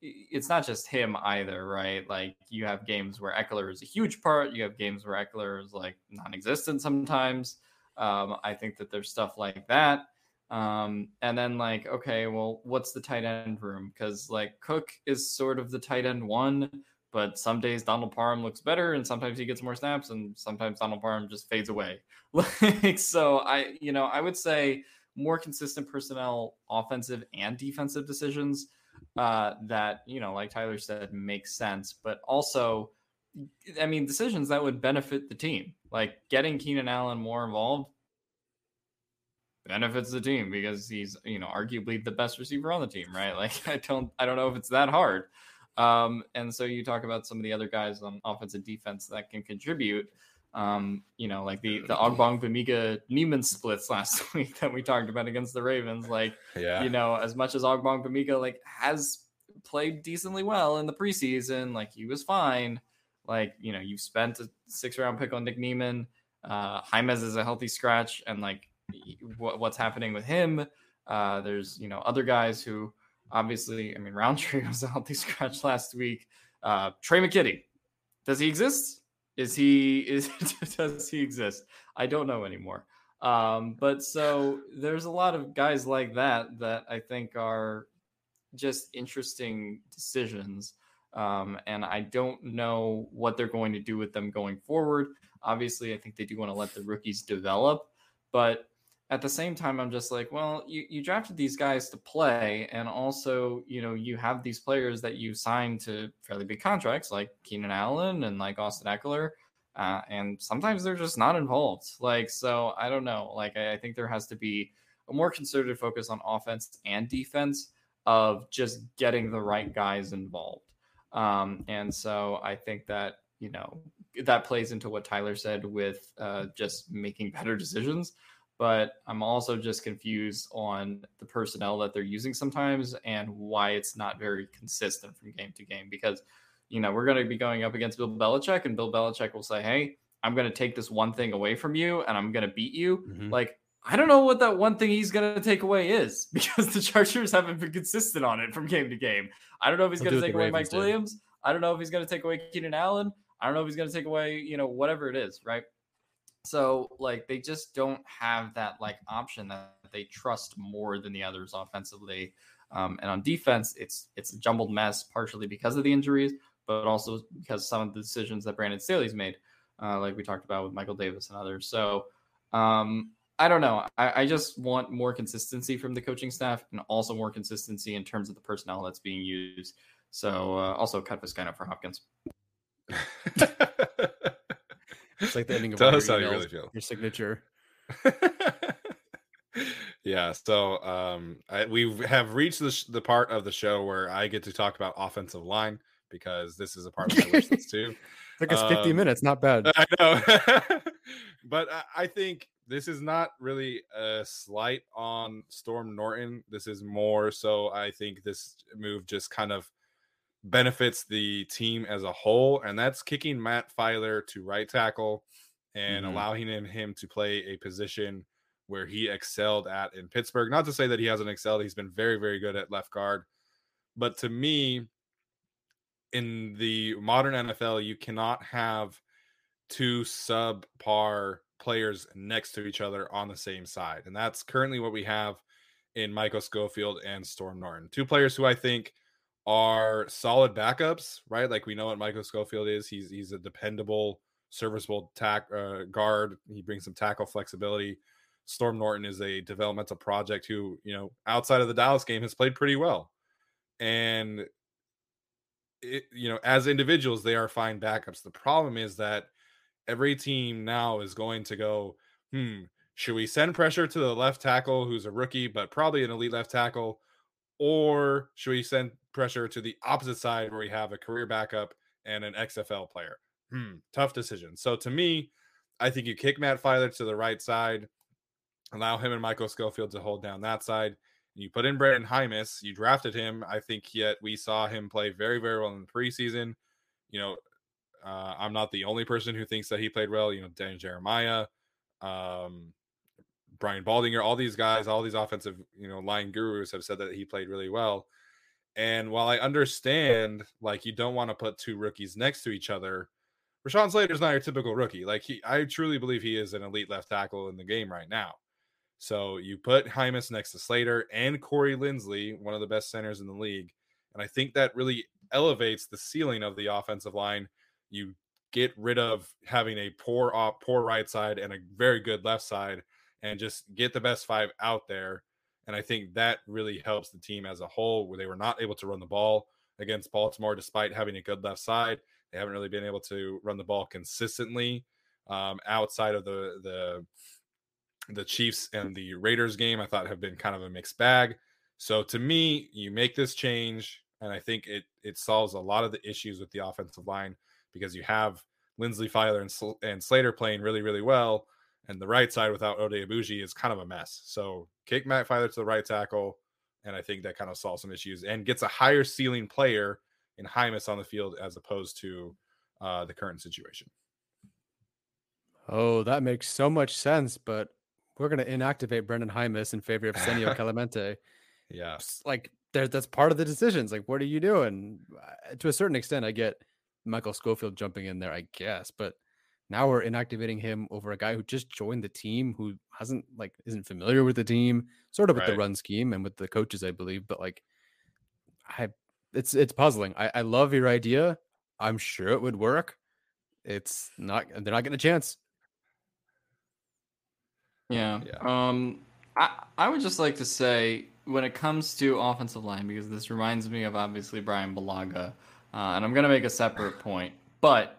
it's not just him either, right? Like you have games where Ekeler is a huge part. You have games where Ekeler is like non-existent sometimes. Um, I think that there's stuff like that. Um, and then like, okay, well, what's the tight end room? Because like Cook is sort of the tight end one, but some days Donald Parham looks better, and sometimes he gets more snaps, and sometimes Donald Parham just fades away. like so, I you know I would say more consistent personnel, offensive and defensive decisions uh, that, you know, like Tyler said, makes sense, but also, I mean, decisions that would benefit the team, like getting Keenan Allen more involved benefits the team because he's, you know, arguably the best receiver on the team, right? Like, I don't, I don't know if it's that hard. Um, and so you talk about some of the other guys on offense and defense that can contribute. Um, you know, like the the Ogbong Ogbongbemiga Niemann splits last week that we talked about against the Ravens. Like, yeah, you know, as much as Ogbong Ogbongbemiga like has played decently well in the preseason, like he was fine. Like, you know, you spent a six round pick on Nick Niemann. Uh, Jaimes is a healthy scratch, and like what, what's happening with him. Uh, there's you know other guys who obviously, I mean, Rountree was a healthy scratch last week. Uh, Tre' McKitty, does he exist? Is he is does he exist? I don't know anymore. Um, but so there's a lot of guys like that that I think are just interesting decisions. Um, and I don't know what they're going to do with them going forward. Obviously, I think they do want to let the rookies develop, but at the same time, I'm just like, well, you, you drafted these guys to play, and also, you know, you have these players that you signed to fairly big contracts, like Keenan Allen and like Austin Ekeler, uh, and sometimes they're just not involved. Like, so I don't know. Like, I, I think there has to be a more concerted focus on offense and defense of just getting the right guys involved. Um, and so I think that you know that plays into what Tyler said with uh, just making better decisions but I'm also just confused on the personnel that they're using sometimes and why it's not very consistent from game to game. Because, you know, we're going to be going up against Bill Belichick, and Bill Belichick will say, Hey, I'm going to take this one thing away from you and I'm going to beat you. Mm-hmm. Like, I don't know what that one thing he's going to take away is because the Chargers haven't been consistent on it from game to game. I don't know if he's going to take away Mike did. Williams. I don't know if he's going to take away Keenan Allen. I don't know if he's going to take away, you know, whatever it is, right? So like they just don't have that like option that they trust more than the others offensively. Um, and on defense, it's it's a jumbled mess, partially because of the injuries, but also because some of the decisions that Brandon Staley's made, uh, like we talked about with Michael Davis and others. So um, I don't know. I, I, just want more consistency from the coaching staff and also more consistency in terms of the personnel that's being used. So uh, also cut Vizcaino for Hopkins. It's like the ending of Tell us how you really feel. Your signature. yeah. So um, I, we have reached the, sh- the part of the show where I get to talk about offensive line because this is a part of my wish list too. Took us um, 50 minutes. Not bad. I know. but I, I think this is not really a slight on Storm Norton. This is more so I think this move just kind of benefits the team as a whole, and that's kicking Matt Feiler to right tackle and mm-hmm. allowing him, him to play a position where he excelled at in Pittsburgh. Not to say that he hasn't excelled, he's been very, very good at left guard. But to me, in the modern NFL, you cannot have two subpar players next to each other on the same side. And that's currently what we have in Michael Schofield and Storm Norton. Two players who I think – are solid backups, right? Like we know what Michael Schofield is. He's he's a dependable, serviceable tack uh, guard. He brings some tackle flexibility. Storm Norton is a developmental project who, you know, outside of the Dallas game has played pretty well. And it, you know, as individuals, they are fine backups. The problem is that every team now is going to go, hmm, should we send pressure to the left tackle who's a rookie, but probably an elite left tackle? Or should we send pressure to the opposite side where we have a career backup and an XFL player. Hmm, tough decision. So to me, I think you kick Matt Feiler to the right side, allow him and Michael Schofield to hold down that side. And you put in Brenden Jaimes. You drafted him. I think yet we saw him play very, very well in the preseason. You know, uh, I'm not the only person who thinks that he played well. You know, Dan Jeremiah, um, Brian Baldinger, all these guys, all these offensive, you know, line gurus have said that he played really well. And while I understand, like, you don't want to put two rookies next to each other, Rashawn Slater's not your typical rookie. Like, he, I truly believe he is an elite left tackle in the game right now. So you put Jaimes next to Slater and Corey Linsley, one of the best centers in the league. And I think that really elevates the ceiling of the offensive line. You get rid of having a poor poor right side and a very good left side, and just get the best five out there. And I think that really helps the team as a whole, where they were not able to run the ball against Baltimore despite having a good left side. They haven't really been able to run the ball consistently um, outside of the the the Chiefs and the Raiders game. I thought have been kind of a mixed bag. So to me, you make this change, and I think it it solves a lot of the issues with the offensive line because you have Linsley Feiler and, Sl- and Slater playing really really well, and the right side without Oday Aboushi is kind of a mess. So kick Matt Feiler to the right tackle, and I think that kind of solves some issues and gets a higher ceiling player in Jaimes on the field as opposed to uh, the current situation. Oh, that makes so much sense, but we're going to inactivate Brenden Jaimes in favor of Senio Kelemete. Yeah. Like there, that's part of the decisions. Like, what are you doing? Uh, to a certain extent, I get Michael Schofield jumping in there, I guess, but now we're inactivating him over a guy who just joined the team, who hasn't like isn't familiar with the team, sort of with the run scheme and with the coaches, I believe. But like, I it's it's puzzling. I, I love your idea. I'm sure it would work. It's not. They're not getting a chance. Yeah. Yeah. Um, I I would just like to say when it comes to offensive line, because this reminds me of obviously Bryan Bulaga, uh, and I'm gonna make a separate point, but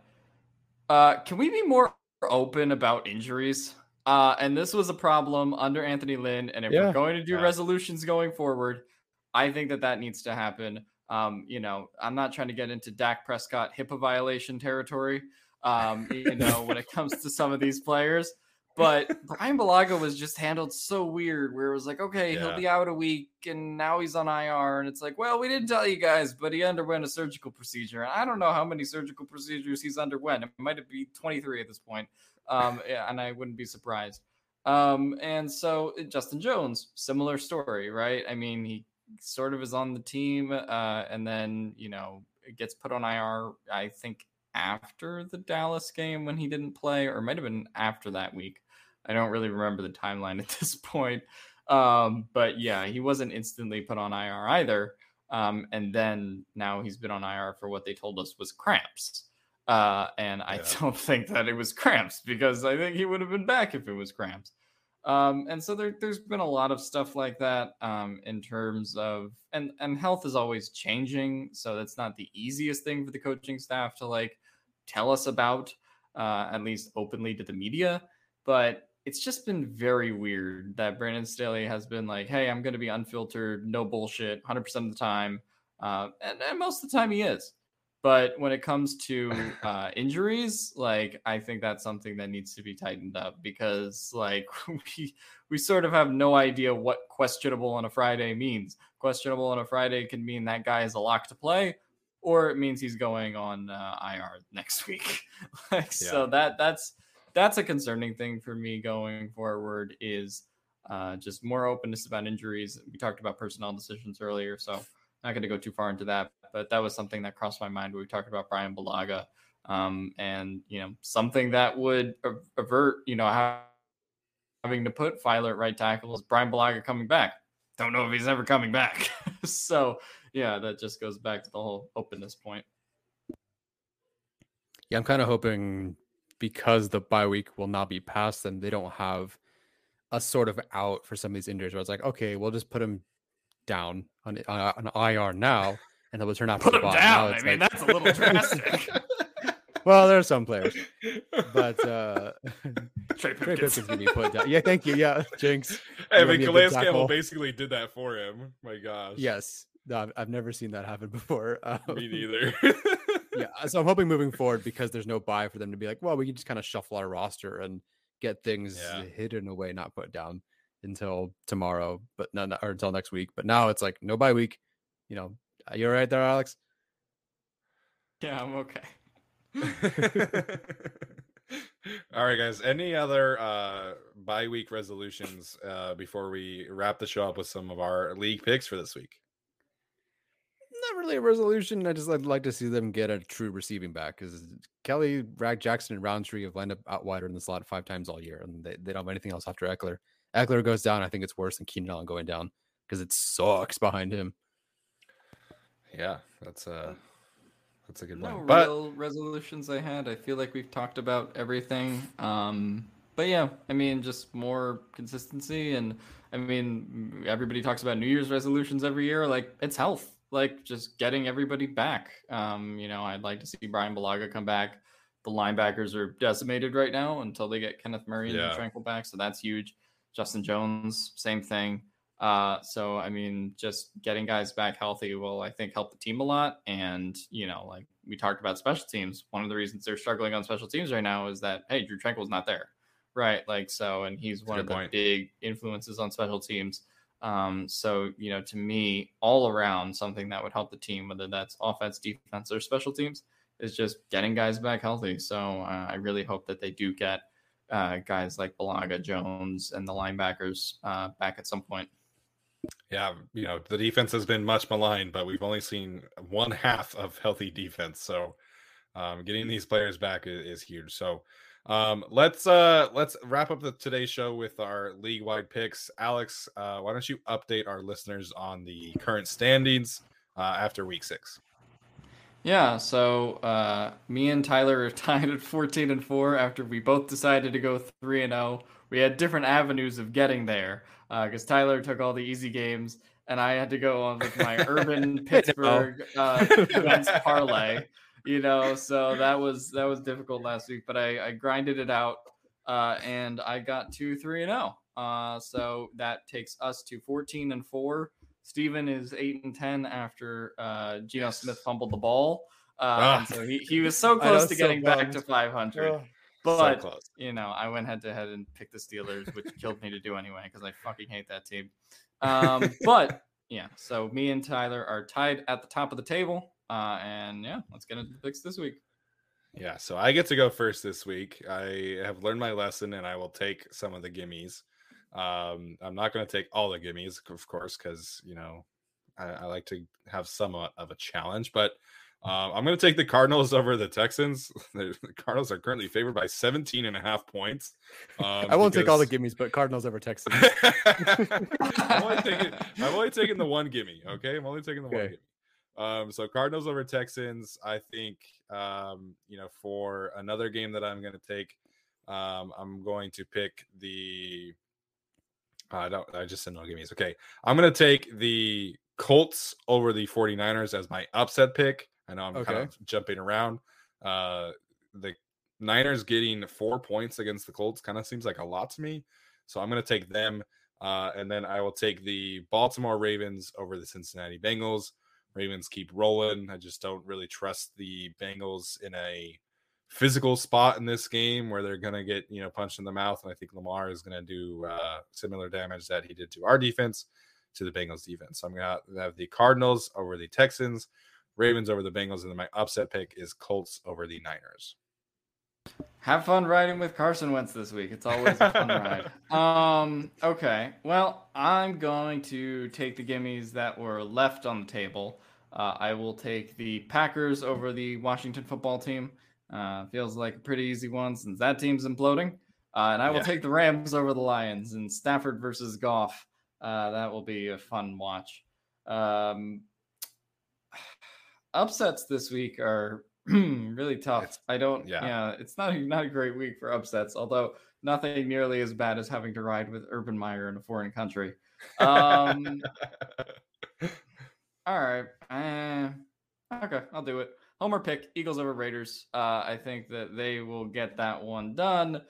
uh, can we be more open about injuries? Uh, and this was a problem under Anthony Lynn, and if Yeah. we're going to do Yeah. resolutions going forward, I think that that needs to happen. Um, you know, I'm not trying to get into Dak Prescott HIPAA violation territory. Um, you know, when it comes to some of these players, but Bryan Bulaga was just handled so weird, where it was like, okay, Yeah. he'll be out a week, and now he's on IR, and it's like, well, we didn't tell you guys, but he underwent a surgical procedure, and I don't know how many surgical procedures he's underwent. It might have be 23 at this point, um, and I wouldn't be surprised. Um, and so uh, Justin Jones, similar story, right? I mean, he sort of is on the team, uh, and then you know it gets put on IR. I think after the Dallas game when he didn't play, or might have been after that week. I don't really remember the timeline at this point. Um, but yeah, he wasn't instantly put on IR either. Um, and then now he's been on IR for what they told us was cramps. Uh, and I Yeah. don't think that it was cramps because I think he would have been back if it was cramps. Um, and so there, there's been a lot of stuff like that um, in terms of and and health is always changing, so that's not the easiest thing for the coaching staff to like tell us about, uh, at least openly to the media. But it's just been very weird that Brandon Staley has been like, "Hey, I'm going to be unfiltered, no bullshit, 100 percent of the time," uh, and, and most of the time he is. But when it comes to uh, injuries, like I think that's something that needs to be tightened up because, like, we we sort of have no idea what questionable on a Friday means. Questionable on a Friday can mean that guy is a lock to play, or it means he's going on uh, IR next week. like, so that that's that's a concerning thing for me going forward. Is uh, just more openness about injuries. We talked about personnel decisions earlier, so I'm not going to go too far into that, but that was something that crossed my mind when we talked about Bryan Bulaga, um, and you know something that would avert you know having to put Feiler at right tackle is Bryan Bulaga coming back. Don't know if he's ever coming back. so yeah, that just goes back to the whole openness point. Yeah, I'm kind of hoping because the bye week will not be passed, and they don't have a sort of out for some of these injuries. Where it's like, okay, we'll just put him down on uh, on IR now, and he'll return after Put the bye. Down. I mean, like- that's a little drastic. well, there are some players, but uh, Trey Pipkins. Can be put down. Yeah, thank you. Yeah, Jinx. I mean, Calais Campbell basically did that for him. My gosh. Yes, no, I've, I've never seen that happen before. Um, Me neither. Yeah, so I'm hoping moving forward because there's no bye for them to be like, well, we can just kind of shuffle our roster and get things Yeah. hidden away, not put down until tomorrow, but no, no, or until next week. But now it's like no bye week. You know, you're you all right there, Alex? Yeah, I'm okay. All right, guys. Any other uh bye week resolutions uh before we wrap the show up with some of our league picks for this week? Not really a resolution. I just I'd like to see them get a true receiving back because Kelley, Rag Jackson, and Rountree have lined up out wider in the slot five times all year, and they, they don't have anything else after Ekeler. Ekeler goes down. I think it's worse than Keenan Allen going down because it sucks behind him. Yeah, that's uh that's a good No one. But real resolutions I had. I feel like we've talked about everything. Um, but yeah, I mean, just more consistency, and I mean, everybody talks about New Year's resolutions every year. Like it's health, like just getting everybody back. Um, you know, I'd like to see Bryan Bulaga come back. The linebackers are decimated right now until they get Kenneth Murray Yeah. and Tranquill back, so that's huge. Justin Jones, same thing. Uh, so I mean, just getting guys back healthy will, I think, help the team a lot. And you know, like we talked about special teams, one of the reasons they're struggling on special teams right now is that hey, Drue Tranquill's not there, right? Like so, and he's one of the point. big influences on special teams. Um, so you know, to me, all around something that would help the team, whether that's offense, defense, or special teams, is just getting guys back healthy. So uh, I really hope that they do get uh, guys like Bulaga, Jones, and the linebackers uh, back at some point. Yeah, you know, the defense has been much maligned, but we've only seen one half of healthy defense. So um, getting these players back is, is huge. So um, let's uh let's wrap up the today's show with our league wide picks. Alex, uh, why don't you update our listeners on the current standings uh, after week six? Yeah, so uh, me and Tyler are tied at 14 and 4 after we both decided to go 3 and 0. We had different avenues of getting there because Tyler took all the easy games and I had to go on with my urban Pittsburgh uh, parlay. You know, so that was that was difficult last week, but I, I grinded it out uh, and I got two, 3 and 0. Uh, so that takes us to 14 and 4. Steven is 8 and 10 after uh, Geno Yes. Smith fumbled the ball. Uh, Ah. so he, he was so close to so getting back to 500. Oh, But, so you know, I went head to head and picked the Steelers, which killed me to do anyway because I fucking hate that team. Um, but yeah, so me and Tyler are tied at the top of the table. Uh, and yeah, let's get into the picks this week. Yeah, so I get to go first this week. I have learned my lesson and I will take some of the gimmies. Um, I'm not going to take all the gimmies, of course, because, you know, I, I like to have somewhat of a challenge, but um, I'm going to take the Cardinals over the Texans. The the Cardinals are currently favored by 17 and a half points. Um, I won't take all the because- gimmies, but Cardinals over Texans. I'm only taking I'm only taking the one gimme. Okay, I'm only taking the one gimme. Um, so Cardinals over Texans. I think um, you know for another game that I'm going to take, um, I'm going to pick the. I don't. I just said no gimmies. Okay, I'm going to take the Colts over the 49ers as my upset pick. I know I'm kind of jumping around. Uh, the Niners getting four points against the Colts kind of seems like a lot to me. So I'm going to take them. Uh, and then I will take the Baltimore Ravens over the Cincinnati Bengals. Ravens keep rolling. I just don't really trust the Bengals in a physical spot in this game where they're going to get, you know, punched in the mouth. And I think Lamar is going to do uh, similar damage that he did to our defense, to the Bengals defense. So I'm going to have the Cardinals over the Texans, Ravens over the Bengals, and then my upset pick is Colts over the Niners. Have fun riding with Carson Wentz this week. It's always a fun ride. Um, okay. Well, I'm going to take the gimmies that were left on the table. Uh, I will take the Packers over the Washington football team. Uh, feels like a pretty easy one since that team's imploding. Uh, and I will Yeah. take the Rams over the Lions and Stafford versus Goff. Uh, that will be a fun watch. Um, upsets this week are really tough. It's- I don't. yeah. Yeah. it's not a, not a great week for upsets. Although nothing nearly as bad as having to ride with Urban Meyer in a foreign country. Um, all right. Uh, okay, I'll do it. Homer pick Eagles over Raiders. Uh, I think that they will get that one done.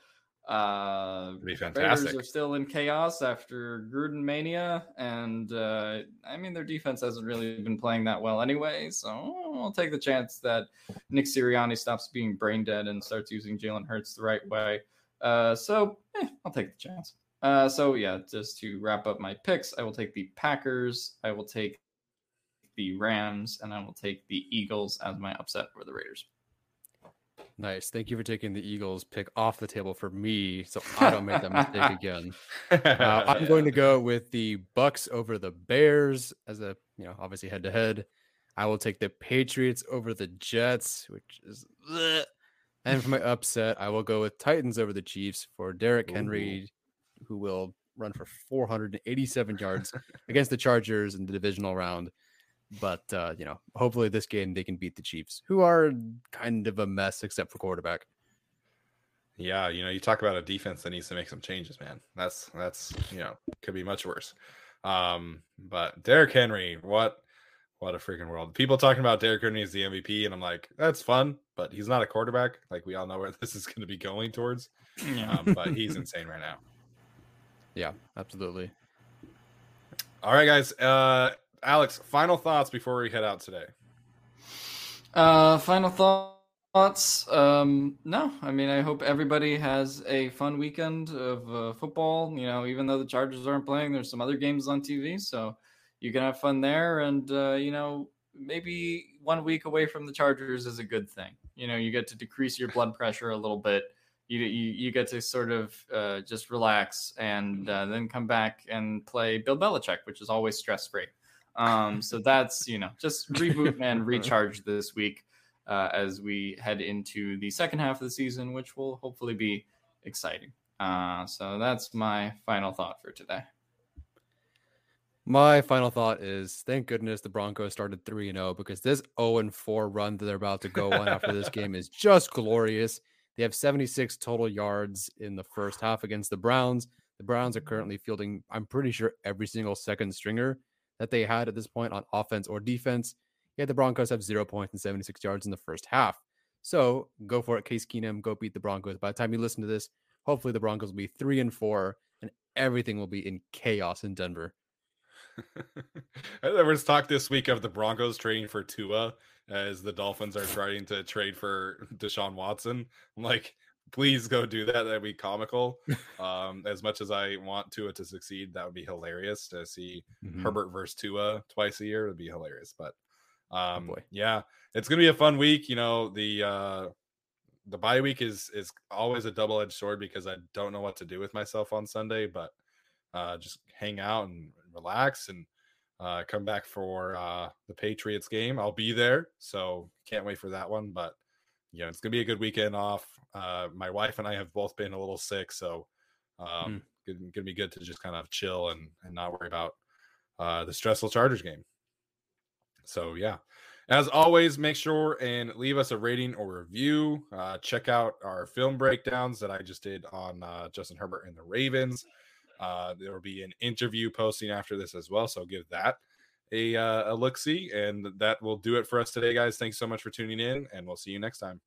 Uh, It'd be Raiders are still in chaos after Gruden mania, and uh, I mean their defense hasn't really been playing that well anyway. So I'll take the chance that Nick Sirianni stops being brain dead and starts using Jalen Hurts the right way. Uh, so eh, I'll take the chance. Uh, so yeah, just to wrap up my picks, I will take the Packers. I will take the Rams, and I will take the Eagles as my upset for the Raiders. Nice. Thank you for taking the Eagles pick off the table for me, so I don't make that mistake again. Uh, I'm going to go with the Bucs over the Bears as a you know obviously head to head. I will take the Patriots over the Jets, which is, bleh. and for my upset, I will go with Titans over the Chiefs for Derrick Henry, who will run for 487 yards against the Chargers in the divisional round. But uh, you know, hopefully this game they can beat the Chiefs, who are kind of a mess except for quarterback. Yeah, you know, you talk about a defense that needs to make some changes, man. That's that's you know could be much worse. Um, but Derrick Henry, what what a freaking world! People talking about Derrick Henry as the MVP, and I'm like, that's fun, but he's not a quarterback. Like we all know where this is going to be going towards. Yeah. Um, but he's insane right now. Yeah, absolutely. All right, guys. Uh, Alex, final thoughts before we head out today. Uh, final thoughts. Um, no, I mean, I hope everybody has a fun weekend of uh, football. You know, even though the Chargers aren't playing, there's some other games on TV, so you can have fun there. And uh, you know, maybe one week away from the Chargers is a good thing. You know, you get to decrease your blood pressure a little bit. You you, you get to sort of uh, just relax and uh, then come back and play Bill Belichick, which is always stress free. Um, so that's you know just reboot and recharge this week uh, as we head into the second half of the season, which will hopefully be exciting. Uh, so that's my final thought for today. My final thought is thank goodness the Broncos started 3 0 because this 0 4 run that they're about to go on after this game is just glorious. They have 76 total yards in the first half against the Browns. The Browns are currently fielding, I'm pretty sure, every single second stringer that they had at this point on offense or defense. Yet the Broncos have zero points and 76 yards in the first half. So go for it, Case Keenum. Go beat the Broncos. By the time you listen to this, hopefully the Broncos will be three and four, and everything will be in chaos in Denver. there was talk this week of the Broncos trading for Tua as the Dolphins are trying to trade for Deshaun Watson. I'm like, please go do that. That'd be comical. Um, as much as I want Tua to succeed, that would be hilarious to see Mhm. Herbert versus Tua twice a year. It'd be hilarious. But um, boy. yeah, it's gonna be a fun week. You know, the uh, the bye week is is always a double edged sword because I don't know what to do with myself on Sunday, but uh, just hang out and relax and uh, come back for uh, the Patriots game. I'll be there, so can't wait for that one. But you know, it's gonna be a good weekend off. Uh, my wife and I have both been a little sick, so um, gonna, gonna be good to just kind of chill and and not worry about uh, the stressful Chargers game. So yeah, as always, make sure and leave us a rating or review. Uh, check out our film breakdowns that I just did on uh, Justin Herbert and the Ravens. Uh, there will be an interview posting after this as well, so give that a uh, a look see, and that will do it for us today, guys. Thanks so much for tuning in, and we'll see you next time.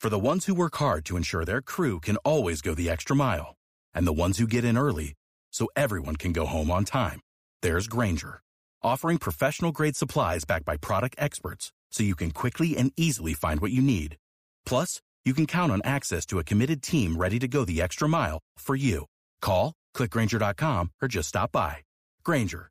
For the ones who work hard to ensure their crew can always go the extra mile, and the ones who get in early so everyone can go home on time, there's Grainger, offering professional grade supplies backed by product experts so you can quickly and easily find what you need. Plus, you can count on access to a committed team ready to go the extra mile for you. Call, clickgrainger.com, or just stop by. Grainger,